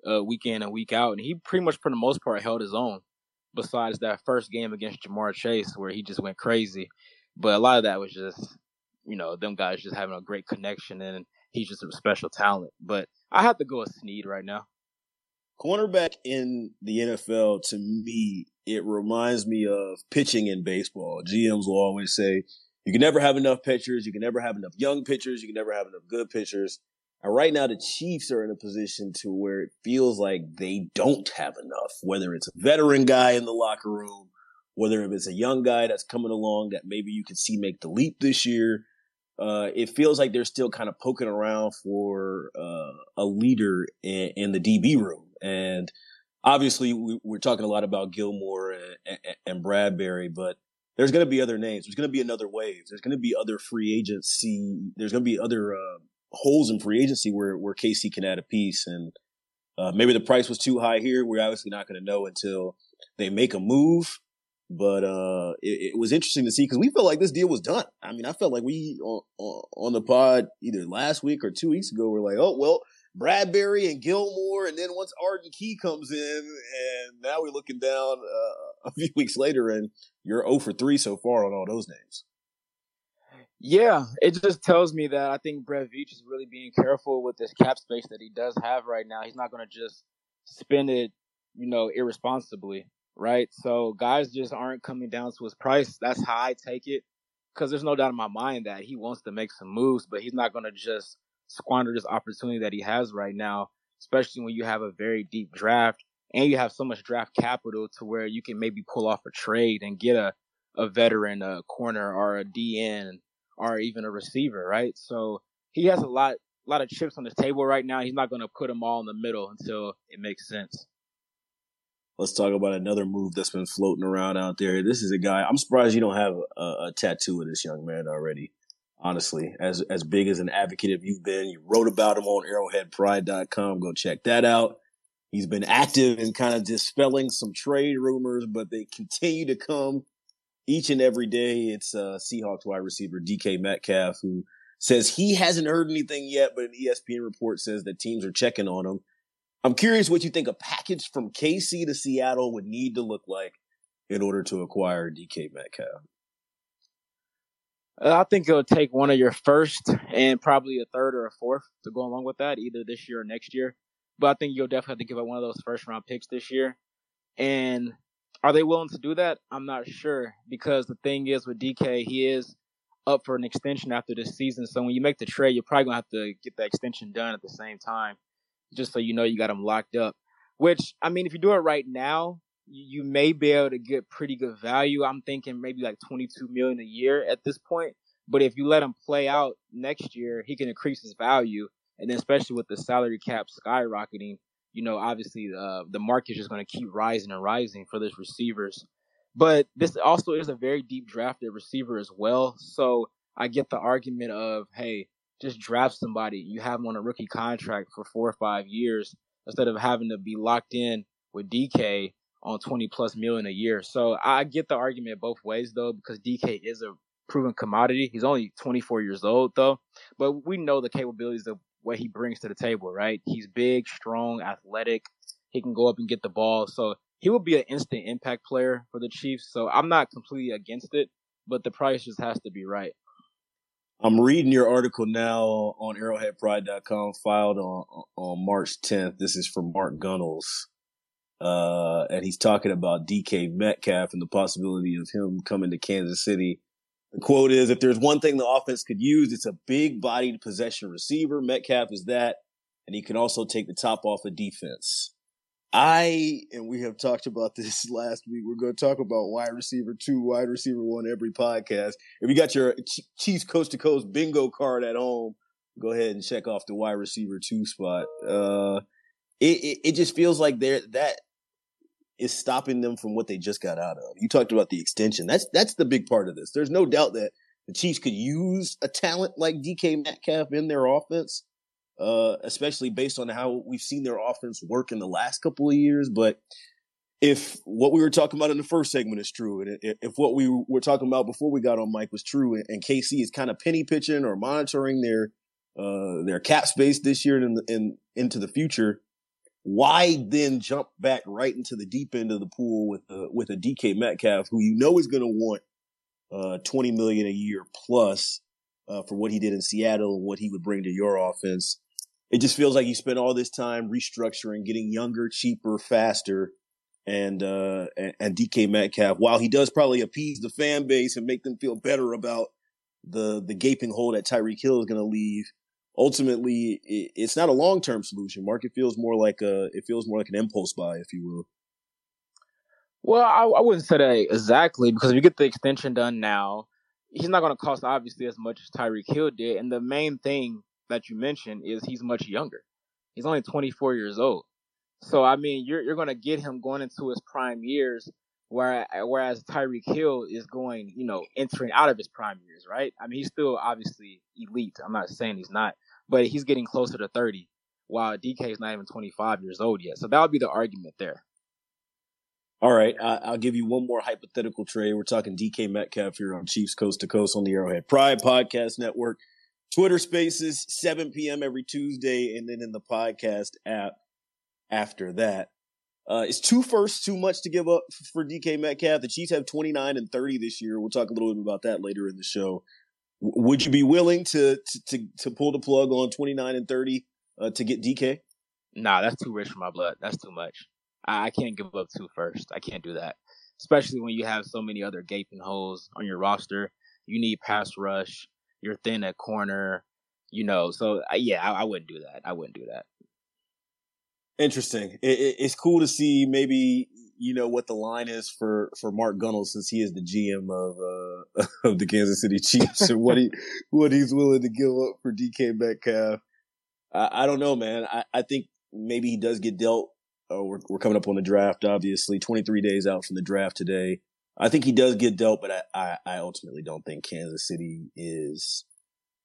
uh, week in and week out, and he pretty much for the most part held his own. Besides that first game against Ja'Marr Chase, where he just went crazy, but a lot of that was just, you know, them guys just having a great connection, and he's just a special talent. But I have to go with Sneed right now. Cornerback in the NFL, to me, it reminds me of pitching in baseball. GMs will always say, you can never have enough pitchers. You can never have enough young pitchers. You can never have enough good pitchers. And right now, the Chiefs are in a position to where it feels like they don't have enough, whether it's a veteran guy in the locker room, whether it's a young guy that's coming along that maybe you can see make the leap this year. Uh, it feels like they're still kind of poking around for uh, a leader in, in, the DB room. And obviously, we, are talking a lot about Gilmore and, and, and Bradberry, but there's going to be other names. There's going to be another wave. There's going to be other free agency. There's going to be other uh, holes in free agency where where KC can add a piece, and uh, maybe the price was too high here. We're obviously not going to know until they make a move. But uh, it, it, was interesting to see because we felt like this deal was done. I mean, I felt like we on, on the pod either last week or two weeks ago were like, oh well, Bradberry and Gilmore, and then once Arden Key comes in, and now we're looking down uh, a few weeks later, and you're 0 for 3 so far on all those names. Yeah, it just tells me that I think Brett Veach is really being careful with this cap space that he does have right now. He's not going to just spend it, you know, irresponsibly, right? So guys just aren't coming down to his price. That's how I take it, because there's no doubt in my mind that he wants to make some moves, but he's not going to just squander this opportunity that he has right now, especially when you have a very deep draft and you have so much draft capital to where you can maybe pull off a trade and get a a veteran, a corner, or a DN or even a receiver, right? So he has a lot, lot of chips on the table right now. He's not going to put them all in the middle until it makes sense. Let's talk about another move that's been floating around out there. This is a guy. I'm surprised you don't have a, a tattoo of this young man already. Honestly, as as big as an advocate of you've been, you wrote about him on ArrowheadPride.com. Go check that out. He's been active in kind of dispelling some trade rumors, but they continue to come each and every day. It's uh, Seahawks wide receiver DK Metcalf who says he hasn't heard anything yet, but an ESPN report says that teams are checking on him. I'm curious what you think a package from KC to Seattle would need to look like in order to acquire DK Metcalf. Uh, I think it'll take one of your first and probably a third or a fourth to go along with that, either this year or next year. But I think you'll definitely have to give up one of those first round picks this year. And are they willing to do that? I'm not sure because the thing is with DK, he is up for an extension after this season. So when you make the trade, you're probably gonna have to get that extension done at the same time, just so you know you got him locked up. Which I mean, if you do it right now, you may be able to get pretty good value. I'm thinking maybe like 22 million a year at this point. But if you let him play out next year, he can increase his value. And then especially with the salary cap skyrocketing, you know, obviously uh, the market is just going to keep rising and rising for those receivers. But this also is a very deep drafted receiver as well. So I get the argument of, hey, just draft somebody. You have them on a rookie contract for four or five years instead of having to be locked in with DK on 20 plus million a year. So I get the argument both ways though, because DK is a proven commodity. He's only 24 years old though, but we know the capabilities of what he brings to the table, right? He's big, strong, athletic. He can go up and get the ball. So he will be an instant impact player for the Chiefs. So I'm not completely against it, but the price just has to be right. I'm reading your article now on arrowheadpride.com filed on, on March 10th. This is from Mark Gunnels. Uh, and he's talking about DK Metcalf and the possibility of him coming to Kansas City the quote is, if there's one thing the offense could use, it's a big bodied possession receiver. Metcalf is that. And he can also take the top off of defense. I, and we have talked about this last week. We're going to talk about wide receiver two, wide receiver one every podcast. If you got your Chiefs coast to coast bingo card at home, go ahead and check off the wide receiver two spot. Uh, it, it, it just feels like there that is stopping them from what they just got out of. You talked about the extension. That's that's the big part of this. There's no doubt that the Chiefs could use a talent like DK Metcalf in their offense, uh, especially based on how we've seen their offense work in the last couple of years. But if what we were talking about in the first segment is true, and if what we were talking about before we got on mic was true, and KC is kind of penny pitching or monitoring their uh, their cap space this year and, and into the future, why then jump back right into the deep end of the pool with a, with a DK Metcalf who you know is going to want uh, 20 million a year plus uh, for what he did in Seattle and what he would bring to your offense. It just feels like you spent all this time restructuring, getting younger, cheaper, faster, and uh, and, and DK Metcalf. While he does probably appease the fan base and make them feel better about the the gaping hole that Tyreek Hill is going to leave, ultimately it, it's not a long term solution. Mark, it feels more like a it feels more like an impulse buy, if you will. Well, I, I wouldn't say that exactly because if you get the extension done now, he's not going to cost obviously as much as Tyreek Hill did. And the main thing that you mentioned is he's much younger. He's only 24 years old. So I mean, you're you're going to get him going into his prime years, whereas Tyreek Hill is going, you know, entering out of his prime years, right? I mean, he's still obviously elite. I'm not saying he's not, but he's getting closer to 30, while DK is not even 25 years old yet. So that would be the argument there. All right, I'll give you one more hypothetical trade. We're talking DK Metcalf here on Chiefs Coast to Coast on the Arrowhead Pride Podcast Network, Twitter Spaces, 7 p.m. every Tuesday, and then in the podcast app after that. Uh, is two firsts too much to give up for DK Metcalf? The Chiefs have 29 and 30 this year. We'll talk a little bit about that later in the show. W- would you be willing to, to, to pull the plug on 29 and 30 uh, to get DK? Nah, that's too rich for my blood. That's too much. I, I can't give up two first. I can't do that, especially when you have so many other gaping holes on your roster. You need pass rush. You're thin at corner. You know, so uh, yeah, I, I wouldn't do that. I wouldn't do that. Interesting. It, it, it's cool to see maybe you know what the line is for for Mark Gunnell since he is the GM of uh of the Kansas City Chiefs and what he what he's willing to give up for DK Metcalf. I, I don't know, man. I, I think maybe he does get dealt Oh, we're, we're coming up on the draft, obviously. 23 days out from the draft today. I think he does get dealt, but I, I, I ultimately don't think Kansas City is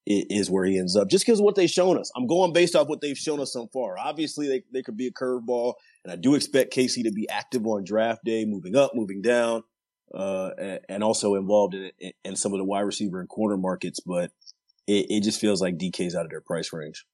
is where he ends up just because what they've shown us. I'm going based off what they've shown us so far. Obviously, they, they could be a curveball, and I do expect KC to be active on draft day, moving up, moving down, uh, and also involved in, in some of the wide receiver and corner markets. But it, it just feels like DK's out of their price range.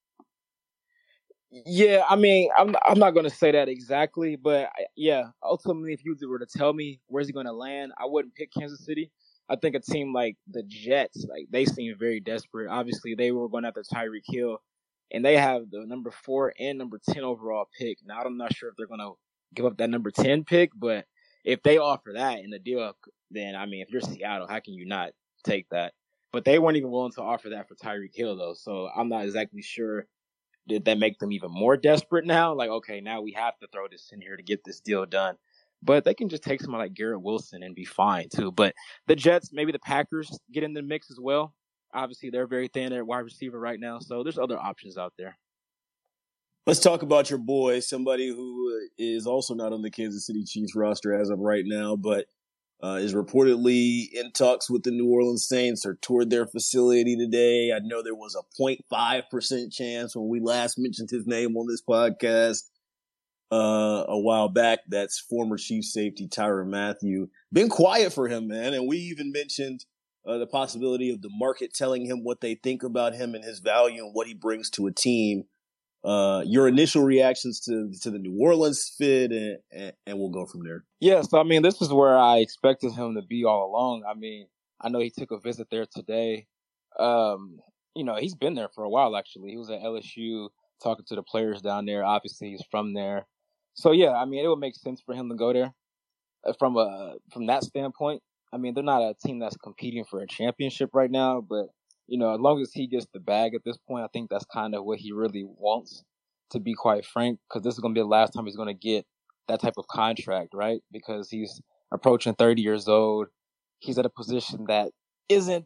Yeah, I mean, I'm I'm not going to say that exactly, but yeah, ultimately, if you were to tell me where's he going to land, I wouldn't pick Kansas City. I think a team like the Jets, like they seem very desperate. Obviously, they were going after Tyreek Hill, and they have the number four and number ten overall pick. Now, I'm not sure if they're going to give up that number ten pick, but if they offer that in the deal, then I mean, if you're Seattle, how can you not take that? But they weren't even willing to offer that for Tyreek Hill, though. So I'm not exactly sure did that make them even more desperate now? Like, okay, now we have to throw this in here to get this deal done. But they can just take someone like Garrett Wilson and be fine too. But the Jets, maybe the Packers get in the mix as well. Obviously, they're very thin at wide receiver right now, so there's other options out there. Let's talk about your boy, somebody who is also not on the Kansas City Chiefs roster as of right now, but uh, is reportedly in talks with the New Orleans Saints or toured their facility today. I know there was a 0.5% chance when we last mentioned his name on this podcast uh, a while back. That's former Chief safety Tyrann Mathieu. Been quiet for him, man. And we even mentioned uh, the possibility of the market telling him what they think about him and his value and what he brings to a team uh, your initial reactions to to the New Orleans fit, and, and, and we'll go from there. Yes, so I mean this is where I expected him to be all along. I mean, I know he took a visit there today. Um, you know, he's been there for a while. Actually, he was at LSU talking to the players down there. Obviously, he's from there, so yeah. I mean, it would make sense for him to go there uh, from a from that standpoint. I mean, they're not a team that's competing for a championship right now, but you know, as long as he gets the bag at this point, I think that's kind of what he really wants, to be quite frank, because this is going to be the last time he's going to get that type of contract, right? Because he's approaching 30 years old. He's at a position that isn't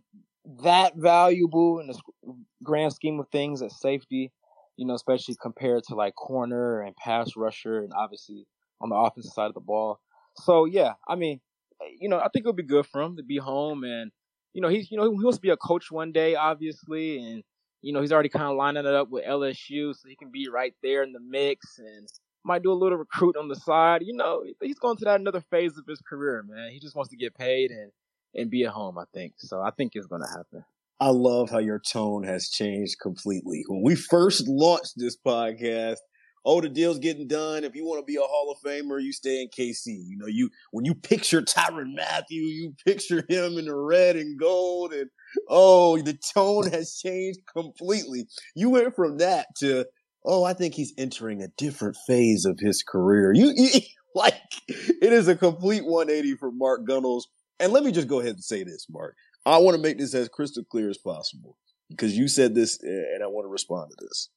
that valuable in the grand scheme of things at safety, you know, especially compared to like corner and pass rusher and obviously on the offensive side of the ball. So, yeah, I mean, eh, you know, I think it would be good for him to be home and you know, he's you know he wants to be a coach one day, obviously, and you know he's already kind of lining it up with LSU, so he can be right there in the mix. And might do a little recruit on the side. You know, he's going to that another phase of his career, man. He just wants to get paid and and be at home. I think so. I think it's to happen. I love how your tone has changed completely. When we first launched this podcast, oh, the deal's getting done. If you want to be a Hall of Famer, you stay in KC. You know, you when you picture Tyrann Mathieu, you picture him in the red and gold, and oh, the tone has changed completely. You went from that to oh, I think he's entering a different phase of his career. You, you like it is a complete 180 for Mark Gunnels. And let me just go ahead and say this, Mark. I want to make this as crystal clear as possible because you said this and I want to respond to this.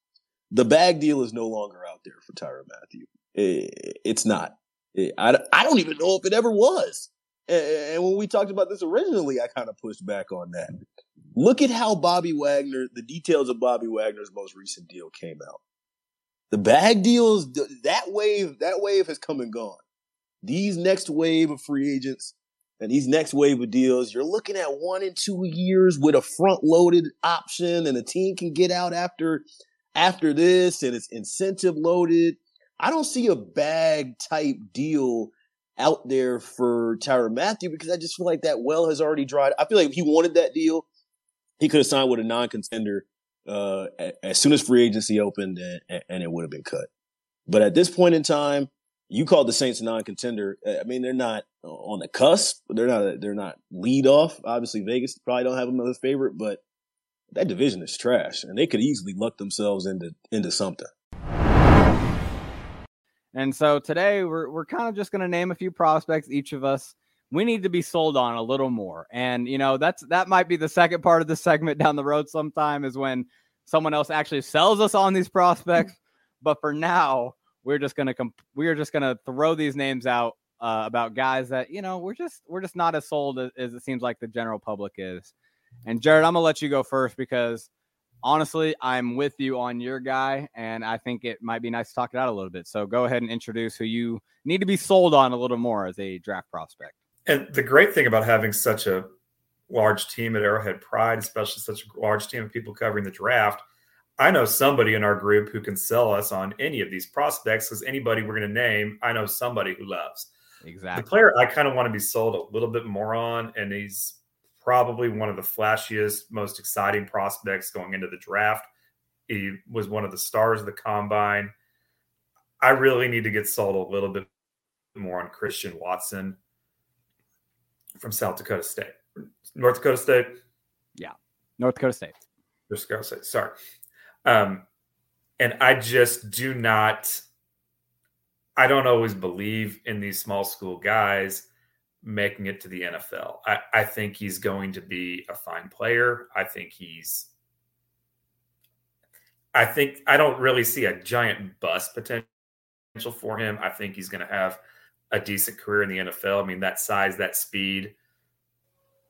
The bag deal is no longer out there for Tyrann Mathieu. It's not. I, I don't even know if it ever was. And when we talked about this originally, I kind of pushed back on that. Look at how Bobby Wagner, the details of Bobby Wagner's most recent deal came out. The bag deals, that wave, that wave has come and gone. These next wave of free agents and these next wave of deals, you're looking at one and two years with a front loaded option and a team can get out after, after this and it's incentive loaded. I don't see a bag type deal out there for Tyrann Mathieu because I just feel like that well has already dried. I feel like if he wanted that deal, he could have signed with a non contender uh, as soon as free agency opened, and, and it would have been cut. But at this point in time, you called the Saints a non-contender. I mean, they're not on the cusp. They're not. They're not lead off. Obviously, Vegas probably don't have another favorite, but that division is trash, and they could easily luck themselves into into something. And so today we're we're kind of just going to name a few prospects each of us we need to be sold on a little more. And you know, that's that might be the second part of the segment down the road sometime is when someone else actually sells us on these prospects. but for now, we're just gonna comp- we're just gonna throw these names out uh, about guys that you know we're just we're just not as sold as, as it seems like the general public is. And Jared, I'm gonna let you go first because honestly, I'm with you on your guy, and I think it might be nice to talk it out a little bit. So go ahead and introduce who you need to be sold on a little more as a draft prospect. And the great thing about having such a large team at Arrowhead Pride, especially such a large team of people covering the draft, I know somebody in our group who can sell us on any of these prospects because anybody we're going to name, I know somebody who loves. Exactly. The player I kind of want to be sold a little bit more on, and he's probably one of the flashiest, most exciting prospects going into the draft. He was one of the stars of the combine. I really need to get sold a little bit more on Christian Watson from South Dakota State, North Dakota State. Yeah, North Dakota State. North Dakota State. Sorry, um, and I just do not. I don't always believe in these small school guys making it to the NFL. I, I think he's going to be a fine player. I think he's. I think I don't really see a giant bust potential for him. I think he's going to have a decent career in the NFL. I mean, that size, that speed.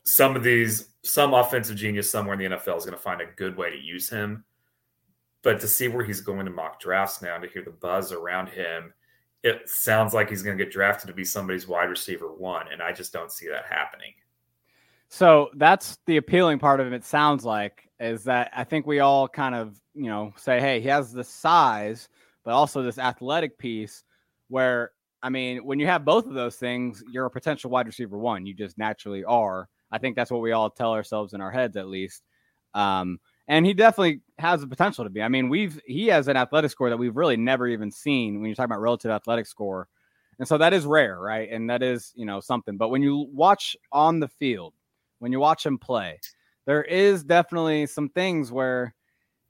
Some of these, some offensive genius somewhere in the NFL is going to find a good way to use him. But to see where he's going to mock drafts now, to hear the buzz around him, it sounds like he's going to get drafted to be somebody's wide receiver one. And I just don't see that happening. So that's the appealing part of him. It sounds like is that I think we all kind of, you know, say, hey, he has the size, but also this athletic piece where I mean, when you have both of those things, you're a potential wide receiver one. You just naturally are. I think that's what we all tell ourselves in our heads, at least. Um, and he definitely has the potential to be. I mean, we've he has an athletic score that we've really never even seen when you're talking about relative athletic score, and so that is rare, right? And that is you know something. But when you watch on the field, when you watch him play, there is definitely some things where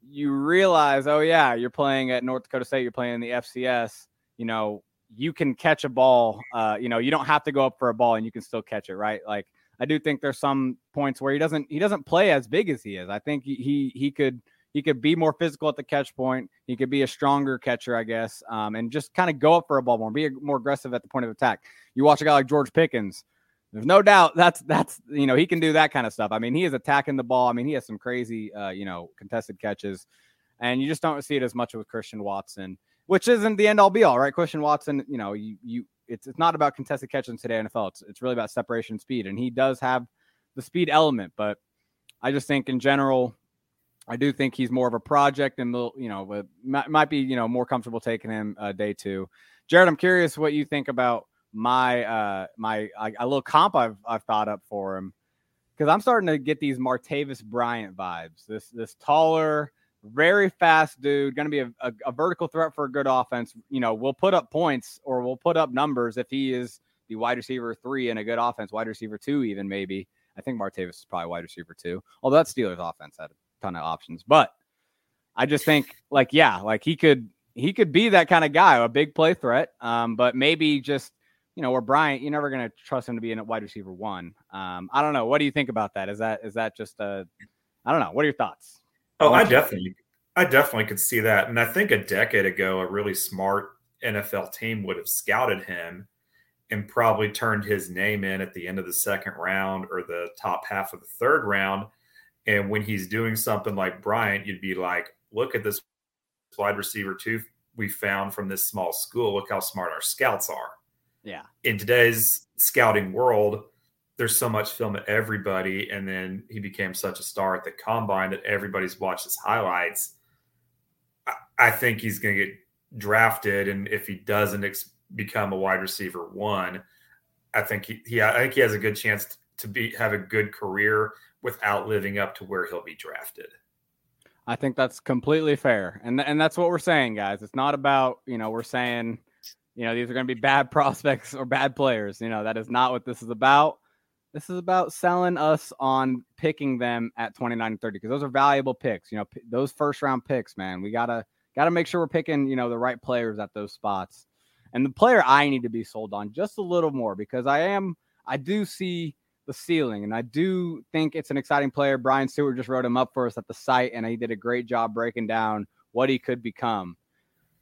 you realize, oh yeah, you're playing at North Dakota State, you're playing in the FCS. You know, you can catch a ball. Uh, you know, you don't have to go up for a ball and you can still catch it, right? Like I do think there's some points where he doesn't he doesn't play as big as he is. I think he he, he could he could be more physical at the catch point. He could be a stronger catcher, I guess, um, and just kind of go up for a ball more, be more aggressive at the point of attack. You watch a guy like George Pickens. There's no doubt that's that's you know he can do that kind of stuff. I mean, he is attacking the ball. I mean, he has some crazy uh, you know contested catches, and you just don't see it as much with Christian Watson which isn't the end all be all, right? Christian Watson, you know, you you it's it's not about contested catches today NFL. It's it's really about separation speed, and he does have the speed element. But I just think in general, I do think he's more of a project, and you know, might, might be you know more comfortable taking him uh, day two. Jared, I'm curious what you think about my uh my a little comp I've I've thought up for him because I'm starting to get these Martavis Bryant vibes. This this taller, very fast dude, going to be a, a, a, vertical threat for a good offense. You know, we'll put up points or we'll put up numbers if he is the wide receiver three in a good offense, wide receiver two, even maybe. I think Martavis is probably wide receiver two, although that Steelers offense had a ton of options. But I just think, like, yeah, like he could he could be that kind of guy, a big play threat. Um, but maybe just you know, where Bryant, you're never going to trust him to be in a wide receiver one. Um, I don't know. What do you think about that? Is that is that just a I don't know. What are your thoughts? Oh, I definitely, I definitely could see that. And I think a decade ago, a really smart NFL team would have scouted him and probably turned his name in at the end of the second round or the top half of the third round. And when he's doing something like Bryant, you'd be like, look at this wide receiver two we found from this small school. Look how smart our scouts are. Yeah. In today's scouting world, there's so much film at everybody, and then he became such a star at the combine that everybody's watched his highlights. I, I think he's going to get drafted, and if he doesn't ex- become a wide receiver one, I think he, he I think he has a good chance to be have a good career without living up to where he'll be drafted. I think that's completely fair, and and that's what we're saying, guys. It's not about you know we're saying you know these are going to be bad prospects or bad players. You know that is not what this is about. This is about selling us on picking them at 29 and 30 because those are valuable picks. You know, p- those first round picks, man. We gotta gotta make sure we're picking, you know, the right players at those spots. And the player I need to be sold on just a little more because I am I do see the ceiling and I do think it's an exciting player. Brian Stewart just wrote him up for us at the site and he did a great job breaking down what he could become.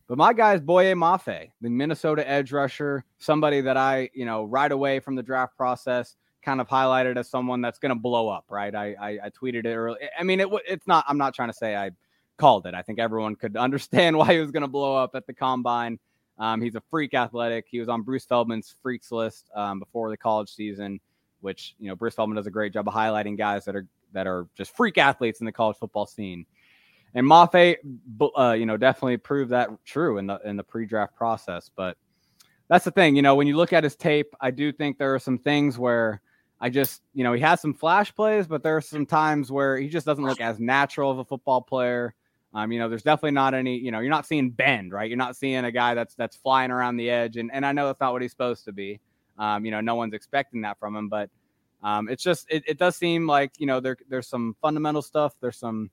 But my guy is Boye Mafe, the Minnesota edge rusher, somebody that I, you know, right away from the draft process kind of highlighted as someone that's going to blow up, right? I, I, I tweeted it early. I mean, it it's not. I'm not trying to say I called it. I think everyone could understand why he was going to blow up at the combine. Um, he's a freak athletic. He was on Bruce Feldman's freaks list um, before the college season, which you know Bruce Feldman does a great job of highlighting guys that are that are just freak athletes in the college football scene. And Mafe, uh, you know, definitely proved that true in the in the pre-draft process. But that's the thing, you know, when you look at his tape, I do think there are some things where I just, you know, he has some flash plays, but there are some times where he just doesn't look as natural of a football player. Um, you know, there's definitely not any, you know, you're not seeing bend, right? You're not seeing a guy that's that's flying around the edge, and and I know that's not what he's supposed to be. Um, you know, no one's expecting that from him, but um, it's just it, it does seem like you know there there's some fundamental stuff, there's some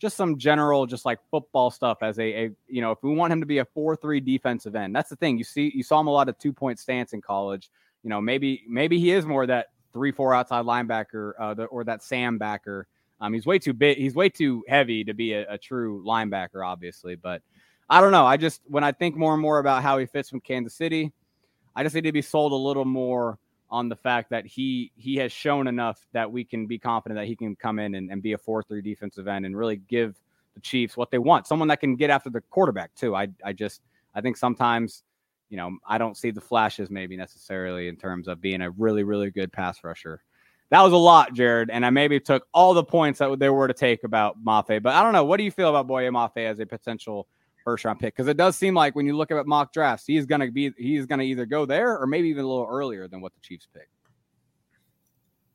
just some general just like football stuff as a, a you know if we want him to be a four three defensive end, that's the thing. You see, you saw him a lot of two point stance in college. You know, maybe maybe he is more that three four outside linebacker uh, the, or that Sam backer. Um, he's way too big. He's way too heavy to be a, a, true linebacker, obviously. But I don't know. I just when I think more and more about how he fits with Kansas City, I just need to be sold a little more on the fact that he he has shown enough that we can be confident that he can come in and, and be a four three defensive end and really give the Chiefs what they want. Someone that can get after the quarterback too. I I just I think sometimes you know, I don't see the flashes maybe necessarily in terms of being a really, really good pass rusher. That was a lot, Jared, and I maybe took all the points that there were to take about Mafe. But I don't know. What do you feel about Boye Mafe as a potential first round pick? Because it does seem like when you look at mock drafts, he's gonna be he's gonna either go there or maybe even a little earlier than what the Chiefs pick.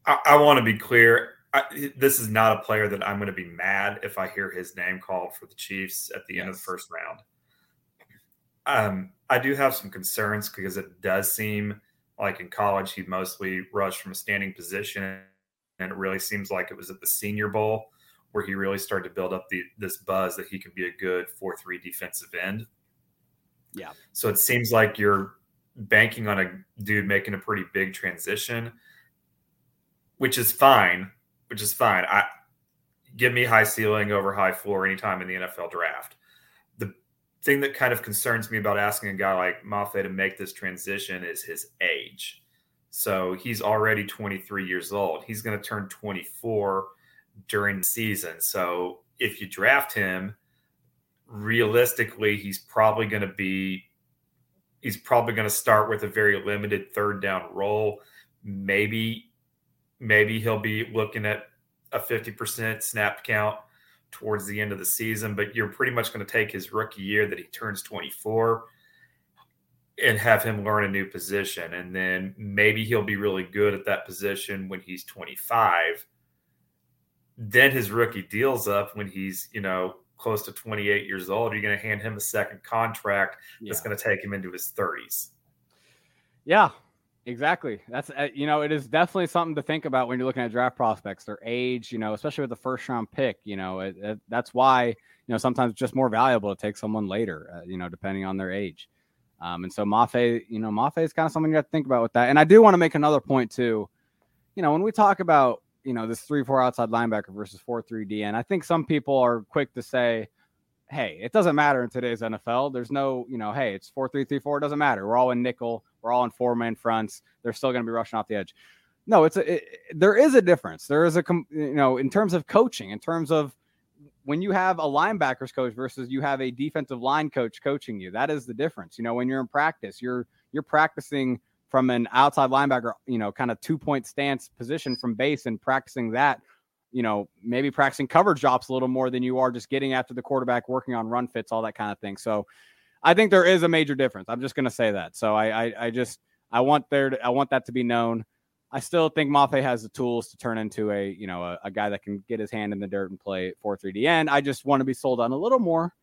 I, I want to be clear. I, this is not a player that I'm going to be mad if I hear his name called for the Chiefs at the yes. end of the first round. Um, I do have some concerns because it does seem like in college he mostly rushed from a standing position, and it really seems like it was at the Senior Bowl where he really started to build up the, this buzz that he can be a good four-three defensive end. Yeah. So it seems like you're banking on a dude making a pretty big transition, which is fine. Which is fine. I give me high ceiling over high floor anytime in the NFL draft thing that kind of concerns me about asking a guy like Mafe to make this transition is his age. So he's already 23 years old. He's going to turn 24 during the season. So if you draft him, realistically, he's probably going to be he's probably going to start with a very limited third down role. Maybe maybe he'll be looking at a 50% snap count towards the end of the season, but you're pretty much going to take his rookie year that he turns 24 and have him learn a new position. And then maybe he'll be really good at that position when he's 25. Then his rookie deal's up when he's, you know, close to 28 years old. You're going to hand him a second contract that's going to take him into his 30s. Yeah, Exactly. That's uh, you know, it is definitely something to think about when you're looking at draft prospects. Their age, you know, especially with the first round pick. You know, it, it, that's why you know sometimes it's just more valuable to take someone later. Uh, you know, depending on their age. Um, and so Mafe, you know, Mafe is kind of something you have to think about with that. And I do want to make another point too. You know, when we talk about you know this three four outside linebacker versus four three DN, I think some people are quick to say, hey, it doesn't matter in today's NFL. There's no, you know, hey, it's four three three four. It doesn't matter. We're all in nickel. We're all in four man fronts. They're still going to be rushing off the edge. No, it's a. It, there is a difference. There is a, you know, in terms of coaching, in terms of when you have a linebackers coach versus you have a defensive line coach coaching you. That is the difference. You know, when you're in practice, you're you're practicing from an outside linebacker, you know, kind of two point stance position from base and practicing that you know, maybe practicing coverage drops a little more than you are just getting after the quarterback, working on run fits, all that kind of thing. So I think there is a major difference. I'm just going to say that. So I, I, I, just, I want there to, I want that to be known. I still think Mafe has the tools to turn into a, you know, a, a guy that can get his hand in the dirt and play 4-3D. And I just want to be sold on a little more.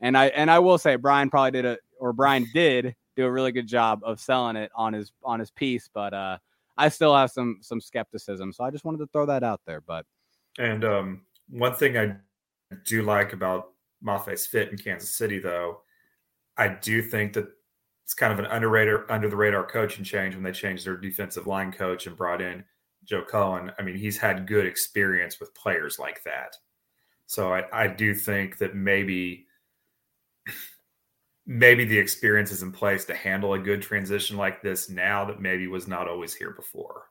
And I, and I will say Brian probably did a, or Brian did do a really good job of selling it on his, on his piece. But, uh, I still have some, some skepticism. So I just wanted to throw that out there, but, and um, one thing I do like about Mafe's fit in Kansas City, though, I do think that it's kind of an underrated, under the radar coaching change when they changed their defensive line coach and brought in Joe Cullen. I mean, he's had good experience with players like that. So I, I do think that maybe maybe the experience is in place to handle a good transition like this now that maybe was not always here before.